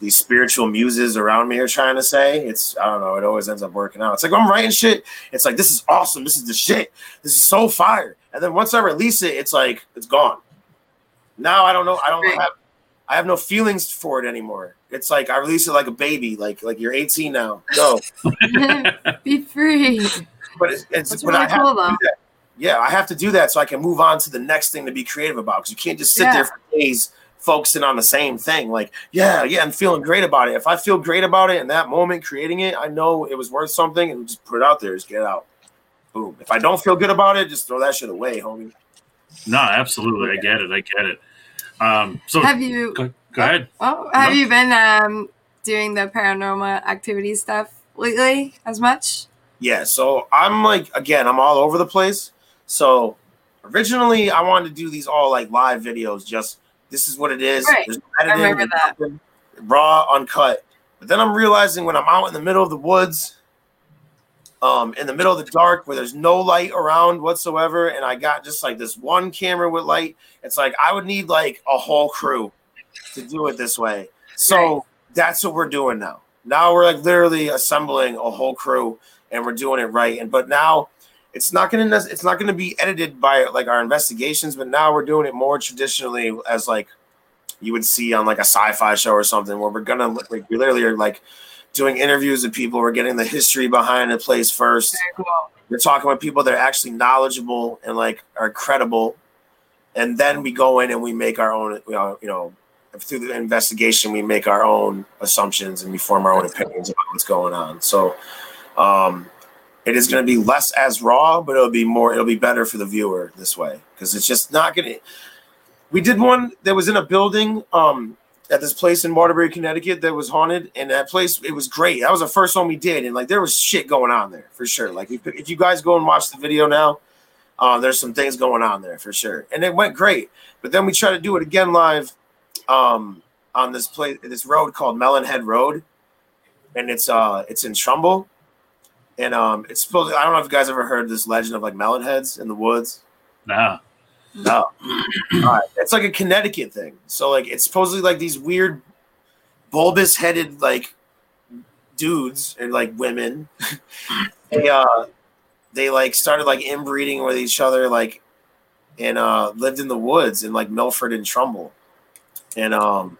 these spiritual muses around me are trying to say. It's I don't know, it always ends up working out. It's like I'm writing shit, it's like this is awesome, this is the shit, this is so fire. And then once I release it, it's like it's gone. Now I don't know, I don't have I have no feelings for it anymore. It's like I release it like a baby, like like you're 18 now. Go. Be free. But it's, it's That's but really I have cool, to do that. Yeah, I have to do that so I can move on to the next thing to be creative about. Because you can't just sit Yeah. there for days focusing on the same thing. Like, yeah, yeah, I'm feeling great about it. If I feel great about it in that moment, creating it, I know it was worth something, and just put it out there, just get out. Boom. If I don't feel good about it, just throw that shit away, homie. No, absolutely. I get it. I get it. Um, so Have you? go, go ahead. Oh, have No. you been um doing the paranormal activity stuff lately as much? Yeah, so I'm like again, I'm all over the place. So originally I wanted to do these all like live videos, just this is what it is. Right. Editing, remember nothing, raw, uncut. But then I'm realizing when I'm out in the middle of the woods, um, in the middle of the dark where there's no light around whatsoever, and I got just like this one camera with light, it's like I would need like a whole crew to do it this way. So Right. that's what we're doing now. Now we're like literally assembling a whole crew and we're doing it right. And but now it's not gonna it's not gonna be edited by like our investigations, but now we're doing it more traditionally as like you would see on like a sci-fi show or something where we're gonna like we literally are like doing interviews with people. We're getting the history behind the place first. Cool. We're talking with people that are actually knowledgeable and like are credible, and then we go in and we make our own. You know, you know, through the investigation, we make our own assumptions and we form our own opinions about what's going on. So, um, it is going to be less as raw, but it'll be more. It'll be better for the viewer this way because it's just not going to. We did one that was in a building. Um, at this place in Waterbury, Connecticut that was haunted, and that place it was great. That was the first one we did, and like there was shit going on there for sure. Like if, if you guys go and watch the video now, uh, there's some things going on there for sure, and it went great. But then we tried to do it again live um, on this place, this road called Melonhead Road, and it's uh it's in Trumbull, and um it's supposed. I don't know if you guys ever heard this legend of like melon heads in the woods. Nah. No. All right. It's like a Connecticut thing. So like it's supposedly like these weird bulbous headed like dudes and like women. they uh they like started like inbreeding with each other like and uh lived in the woods in like Milford and Trumbull. And um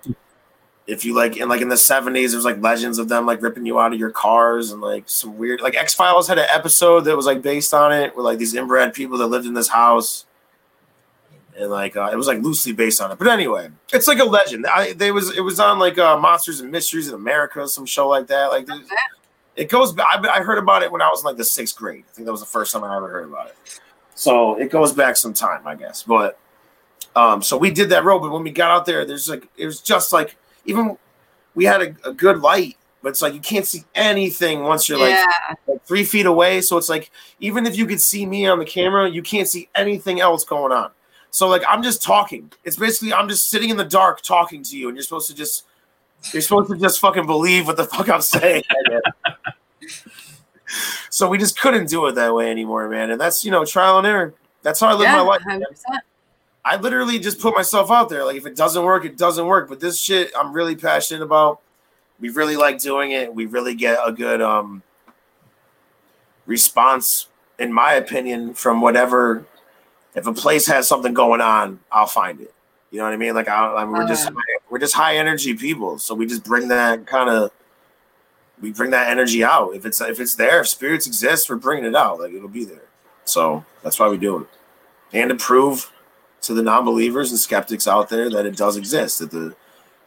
if you like in like in the 70s there's like legends of them like ripping you out of your cars and like some weird like X-Files had an episode that was like based on it with like these inbred people that lived in this house and like uh, it was like loosely based on it. But anyway, it's like a legend. I they was it was on like uh, Monsters and Mysteries in America, some show like that. Like it goes. back- I, I heard about it when I was in like the sixth grade. I think that was the first time I ever heard about it. So it goes back some time, I guess. But um, so we did that road. But when we got out there, there's like it was just like even we had a, a good light, but it's like you can't see anything once you're like yeah. like three feet away. So it's like even if you could see me on the camera, you can't see anything else going on. So like I'm just talking. It's basically I'm just sitting in the dark talking to you, and you're supposed to just you're supposed to just fucking believe what the fuck I'm saying. so we just couldn't do it that way anymore, man. And that's you know trial and error. That's how I live yeah, my life. Man. 100%. I literally just put myself out there. Like if it doesn't work, it doesn't work. But this shit I'm really passionate about. We really like doing it. We really get a good um response, in my opinion, from whatever if a place has something going on, I'll find it. You know what I mean? Like I, I mean, we're just we're just high energy people, so we just bring that kind of we bring that energy out. If it's if it's there, if spirits exist, we're bringing it out. Like it'll be there. So that's why we do it, and to prove to the non-believers and skeptics out there that it does exist, that the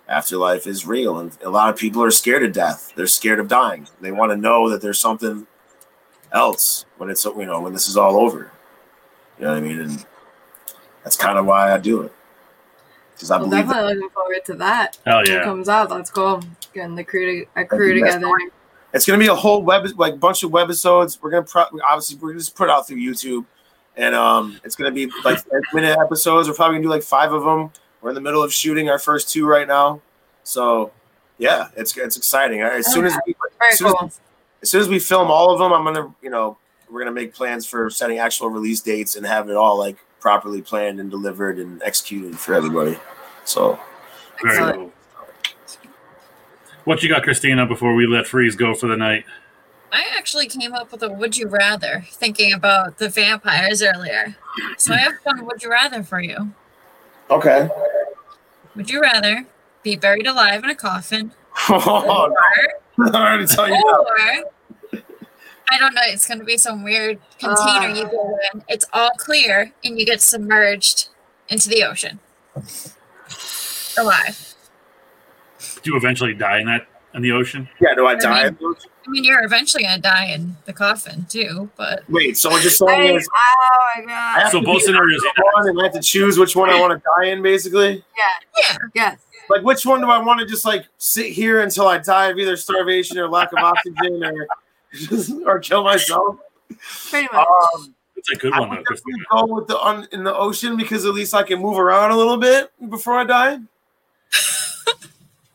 afterlife is real, and a lot of people are scared of death. They're scared of dying. They want to know that there's something else when it's you know when this is all over. You know what I mean? And that's kind of why I do it. Because I Well, believe that definitely looking forward to that. Hell When it comes out, that's cool. Getting the crew, to, a crew together. it's going to be a whole web, like bunch of webisodes. We're going to pro- obviously we're going to just put it out through YouTube, and um, it's going to be like minute episodes. We're probably going to do like five of them. We're in the middle of shooting our first two right now, so yeah, it's it's exciting. As soon as we, as soon as, cool. as soon as we film all of them, I'm gonna you know we're gonna make plans for setting actual release dates and have it all like properly planned and delivered and executed for everybody. So Very cool. What you got, Christina, before we let Freeze go for the night? I actually came up with a would you rather thinking about the vampires earlier. So I have one would you rather for you. okay. Would you rather be buried alive in a coffin oh, or, no. I already tell you now. or I don't know, it's gonna be some weird container you go ah. in. It's all clear and you get submerged into the ocean. Alive. Do you eventually die in that in the ocean? Yeah, do I die? I mean you're eventually gonna die in the coffin too, but Wait, so we're just saying Hey, there's oh my god. have So both scenarios, one and I have to choose which one I want to die in, basically. yeah. Yeah. Yes. Like, which one do I want to just like sit here until I die of either starvation or lack of oxygen or just, or kill myself? Pretty much. Um, It's a good I one, would though, definitely Christina. go with the un, in the ocean because at least I can move around a little bit before I die.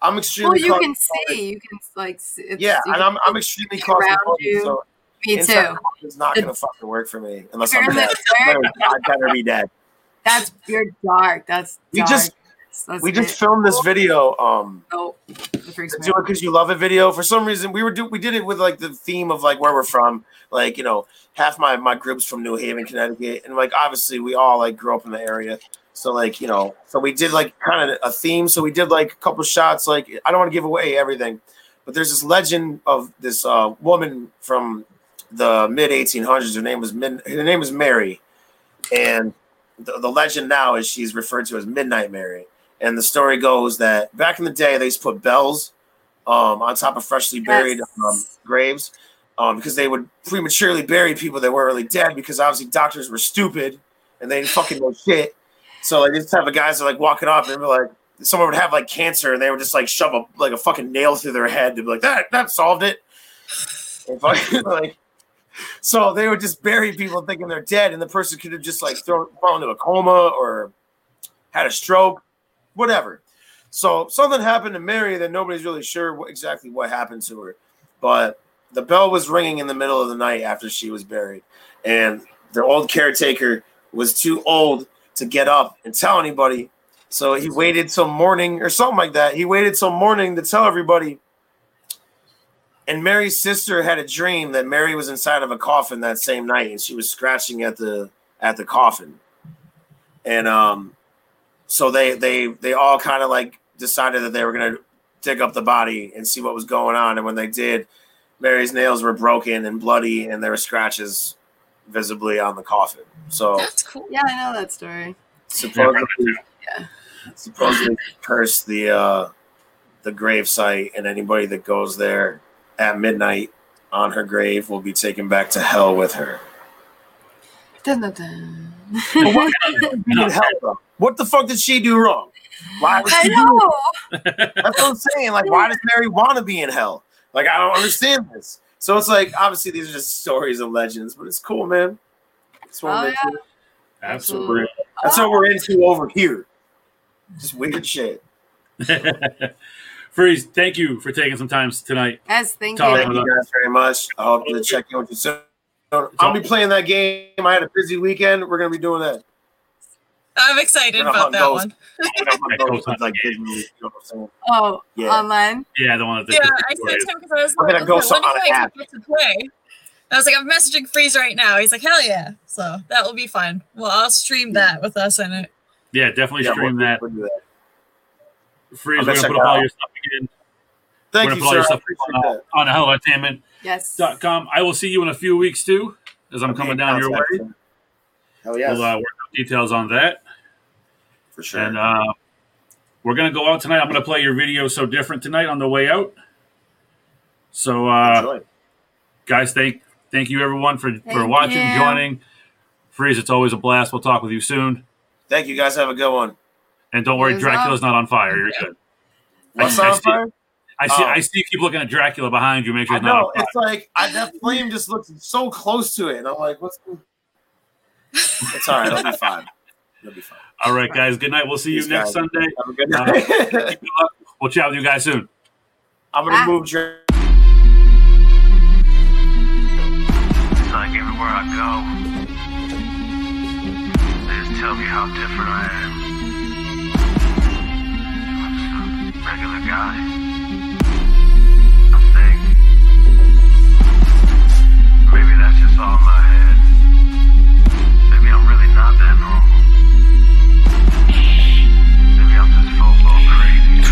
I'm extremely. well, you can see. You can like. It's, Yeah, and I'm I'm extremely claustrophobic, so Me too. It's not gonna fucking work for me unless I'm dead. I better, I better be dead. That's you're dark. That's We dark. just- That's We just filmed this video. Um, Oh, do it because you love a video. For some reason, we were do we did it with like the theme of like where we're from. Like you know, half my my group's from New Haven, Connecticut, and like obviously we all like grew up in the area. So like you know, so we did like kind of a theme. So we did like a couple shots. Like I don't want to give away everything, but there's this legend of this uh, woman from the mid 1800s. Her name was Min- her name was Mary, and the, the legend now is she's referred to as Midnight Mary. And the story goes that back in the day, they used to put bells um, on top of freshly buried Yes. um, graves um, because they would prematurely bury people that weren't really dead because obviously doctors were stupid and they didn't fucking know shit. So like this type of guys are like walking up and be like, someone would have like cancer and they would just like shove a like a fucking nail through their head to be like that that solved it. And fucking, like so they would just bury people thinking they're dead, and the person could have just like thrown fallen into a coma or had a stroke, whatever. So something happened to Mary that nobody's really sure what, exactly what happened to her, but the bell was ringing in the middle of the night after she was buried, and the old caretaker was too old to get up and tell anybody. So he waited till morning or something like that. He waited till morning to tell everybody. And Mary's sister had a dream that Mary was inside of a coffin that same night, and she was scratching at the at the coffin. And um, so they they they all kind of like decided that they were gonna dig up the body and see what was going on. And when they did, Mary's nails were broken and bloody, and there were scratches visibly on the coffin. So That's cool. Yeah, I know that story. supposedly, Yeah. supposedly curse the uh, the grave site, and anybody that goes there at midnight on her grave will be taken back to hell with her. Dun, dun, dun. But why can't she be in hell. What the fuck did she do wrong? Why was I she doing know. That's what I'm saying. Like, why does Mary want to be in hell? Like, I don't understand this. So it's like, obviously, these are just stories and legends, but it's cool, man. That's what, Oh, I'm yeah. into. Absolutely. That's what we're into over here. Just weird shit. Freeze, thank you for taking some time tonight. Yes, thank Tell you. Thank you guys very much. I hope to check in with you soon. I'll be playing that game. I had a busy weekend. We're gonna be doing that. I'm excited about that on one. Those with, like, Disney, you know what I'm saying? Oh, Yeah. online. Yeah, the one that Yeah, I sent him because I was We're like, gonna go okay, some- when do I get to play? I was like, I'm messaging Freeze right now. He's like, hell yeah. So that will be fun. Well, I'll stream that with us in it. Yeah, definitely Yeah, stream we'll- that. we'll that. Freeze, I'm we're gonna gonna put up all your stuff again. Thank we're you, gonna put all sir. your I stuff appreciate on, that. on helloentertainment.com. Yes. I will see you in a few weeks too, as I'm Okay, coming down your way. contact him. Hell yes, We'll uh, work out details on that. For sure. And uh, we're gonna go out tonight. I'm gonna play your video so different tonight on the way out. So uh, Enjoy. guys, thank thank you everyone for for watching, you. joining. Freeze, it's always a blast. We'll talk with you soon. Thank you guys. Have a good one. And don't worry, Yes, Dracula's not on fire. You're good. I, What's I on see, fire? I see. Oh. I see. You keep looking at Dracula behind you. Make sure I it's not know. on. It's like I, that flame just looks so close to it, and I'm like, "What's?" It's all right. It'll be fine. It'll be fine. All right, guys. Good night. We'll see you Peace, next guys. Sunday. Have a good Uh, night. Good luck. We'll chat with you guys soon. I'm gonna move. Your- It's like everywhere I go, they just tell me how different I am. I'm just a regular guy. I think maybe that's just all in my head.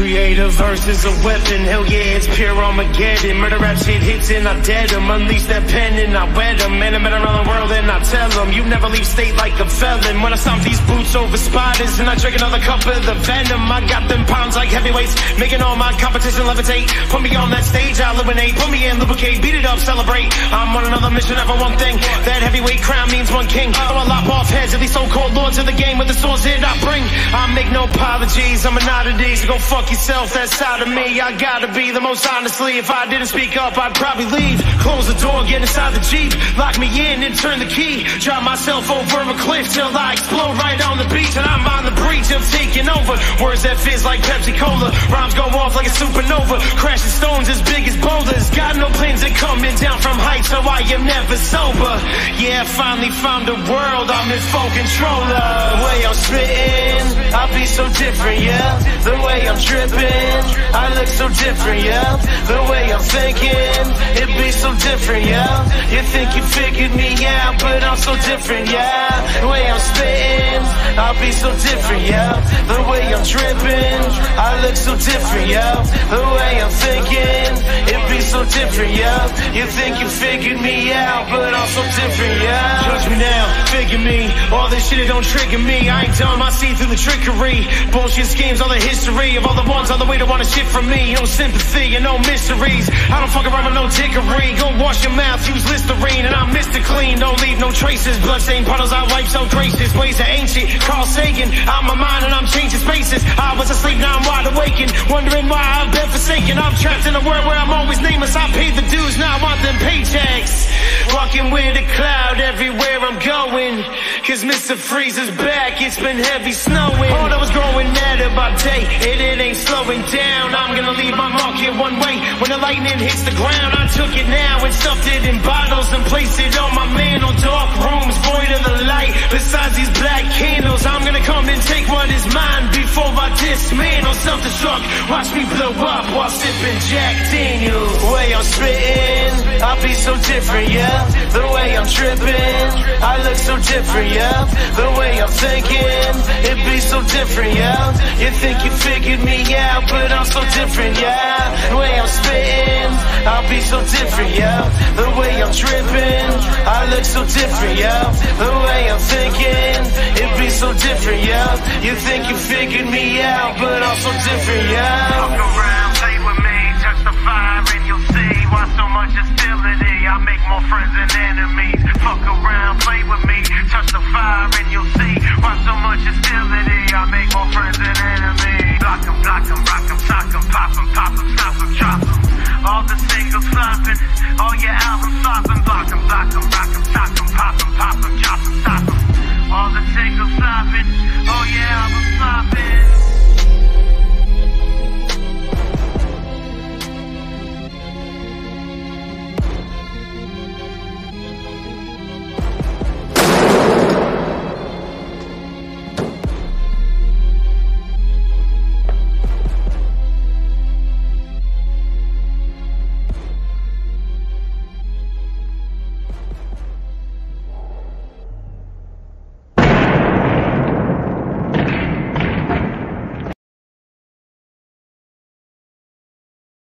Crazy. Creative verses a weapon, hell yeah, it's pure Armageddon. Murder rap shit hits and I dead 'em. Unleash that pen and I wet 'em. Man, I'm around the world and I tell tell 'em. You never leave state like a felon. When I stomp these boots over spiders and I drink another cup of the venom. I got them pounds like heavyweights, making all my competition levitate. Put me on that stage, I'll eliminate. Put me in, lubricate, beat it up, celebrate. I'm on another mission, ever one thing. That heavyweight crown means one king. So I lop off heads of these so-called lords of the game with the swords that I bring. I make no apologies, I'm an oddity, so go fuck yourself, that side of me. I gotta be the most honestly. If I didn't speak up, I'd probably leave. Close the door, get inside the Jeep, lock me in and turn the key. Drive myself over a cliff till I explode right on the beach. And I'm on the breach of taking over. Words that fizz like Pepsi Cola. Rhymes go off like a supernova. Crashing stones as big as boulders. Got no planes that coming down from heights, so I am never sober. Yeah, I finally found a world, I'm in full control of. The way I'm spitting, I'll be so different, yeah. The way I'm tripping, I look so different, yeah. The way I'm thinking, it be so different, yeah. You think you figured me out, but I'm so different, yeah. The way I'm spitting, I'll be so different, yeah. The way I'm tripping, I look so different, yeah. The way I'm thinking, it be so different, yeah. You think you figured me out, but I'm so different, yeah. Judge me now, figure me. All this shit it don't trigger me. I ain't dumb, I see through the trickery. Bullshit schemes, all the history of all the ones on the way to want to shit from me. No sympathy and no mysteries. I don't fuck around with no dickery. Go wash your mouth, use Listerine, and I'm Mr. Clean. Don't leave no traces. Bloodstained puddles, I wipe so gracious. Ways are ancient. Carl Sagan, I'm my mind and I'm changing spaces. I was asleep, now I'm wide awakened. Wondering why I've been forsaken. I'm trapped in a world where I'm always nameless. I paid the dues, now I want them paychecks. Walking with a cloud everywhere I'm going. Cause Mr. Freeze is back, it's been heavy snowing. All I was growing at about day, and it ain't slowing down. I'm gonna leave my mark here one way. When the lightning hits the ground, I took it now and stuffed it in bottles and placed it on my mantle. Dark rooms void of the light. Besides these black candles, I'm gonna come and take what is mine before I dismantle. Self-destruct, watch me blow up while sipping Jack Daniels. The way I'm spitting, I'll be so different, yeah. The way I'm tripping, I look so different, yeah. The way I'm thinking, it be so different, yeah. You think you figured me out, but I'm so different, yeah. The way I'm spitting, I'll be so different, yeah. The way I'm tripping, I look so different, yeah. The way I'm thinking, it be so different, yeah. You think you figured me out, but I'm so different, yeah. Fuck around, play with me, touch the fire and you'll see why so much hostility. I make more friends than enemies. Fuck around, play with me, touch the fire and you'll see why so much hostility. I make more friends than enemies. Block 'em, block 'em, rock 'em, sock 'em, pop 'em, pop 'em, stop 'em, drop 'em. All the singles flopping, all your albums flopping. Block 'em, block 'em, rock 'em, sock 'em, pop 'em, pop 'em, drop 'em, stop 'em. All the singles flopping. Oh yeah, I'm flopping.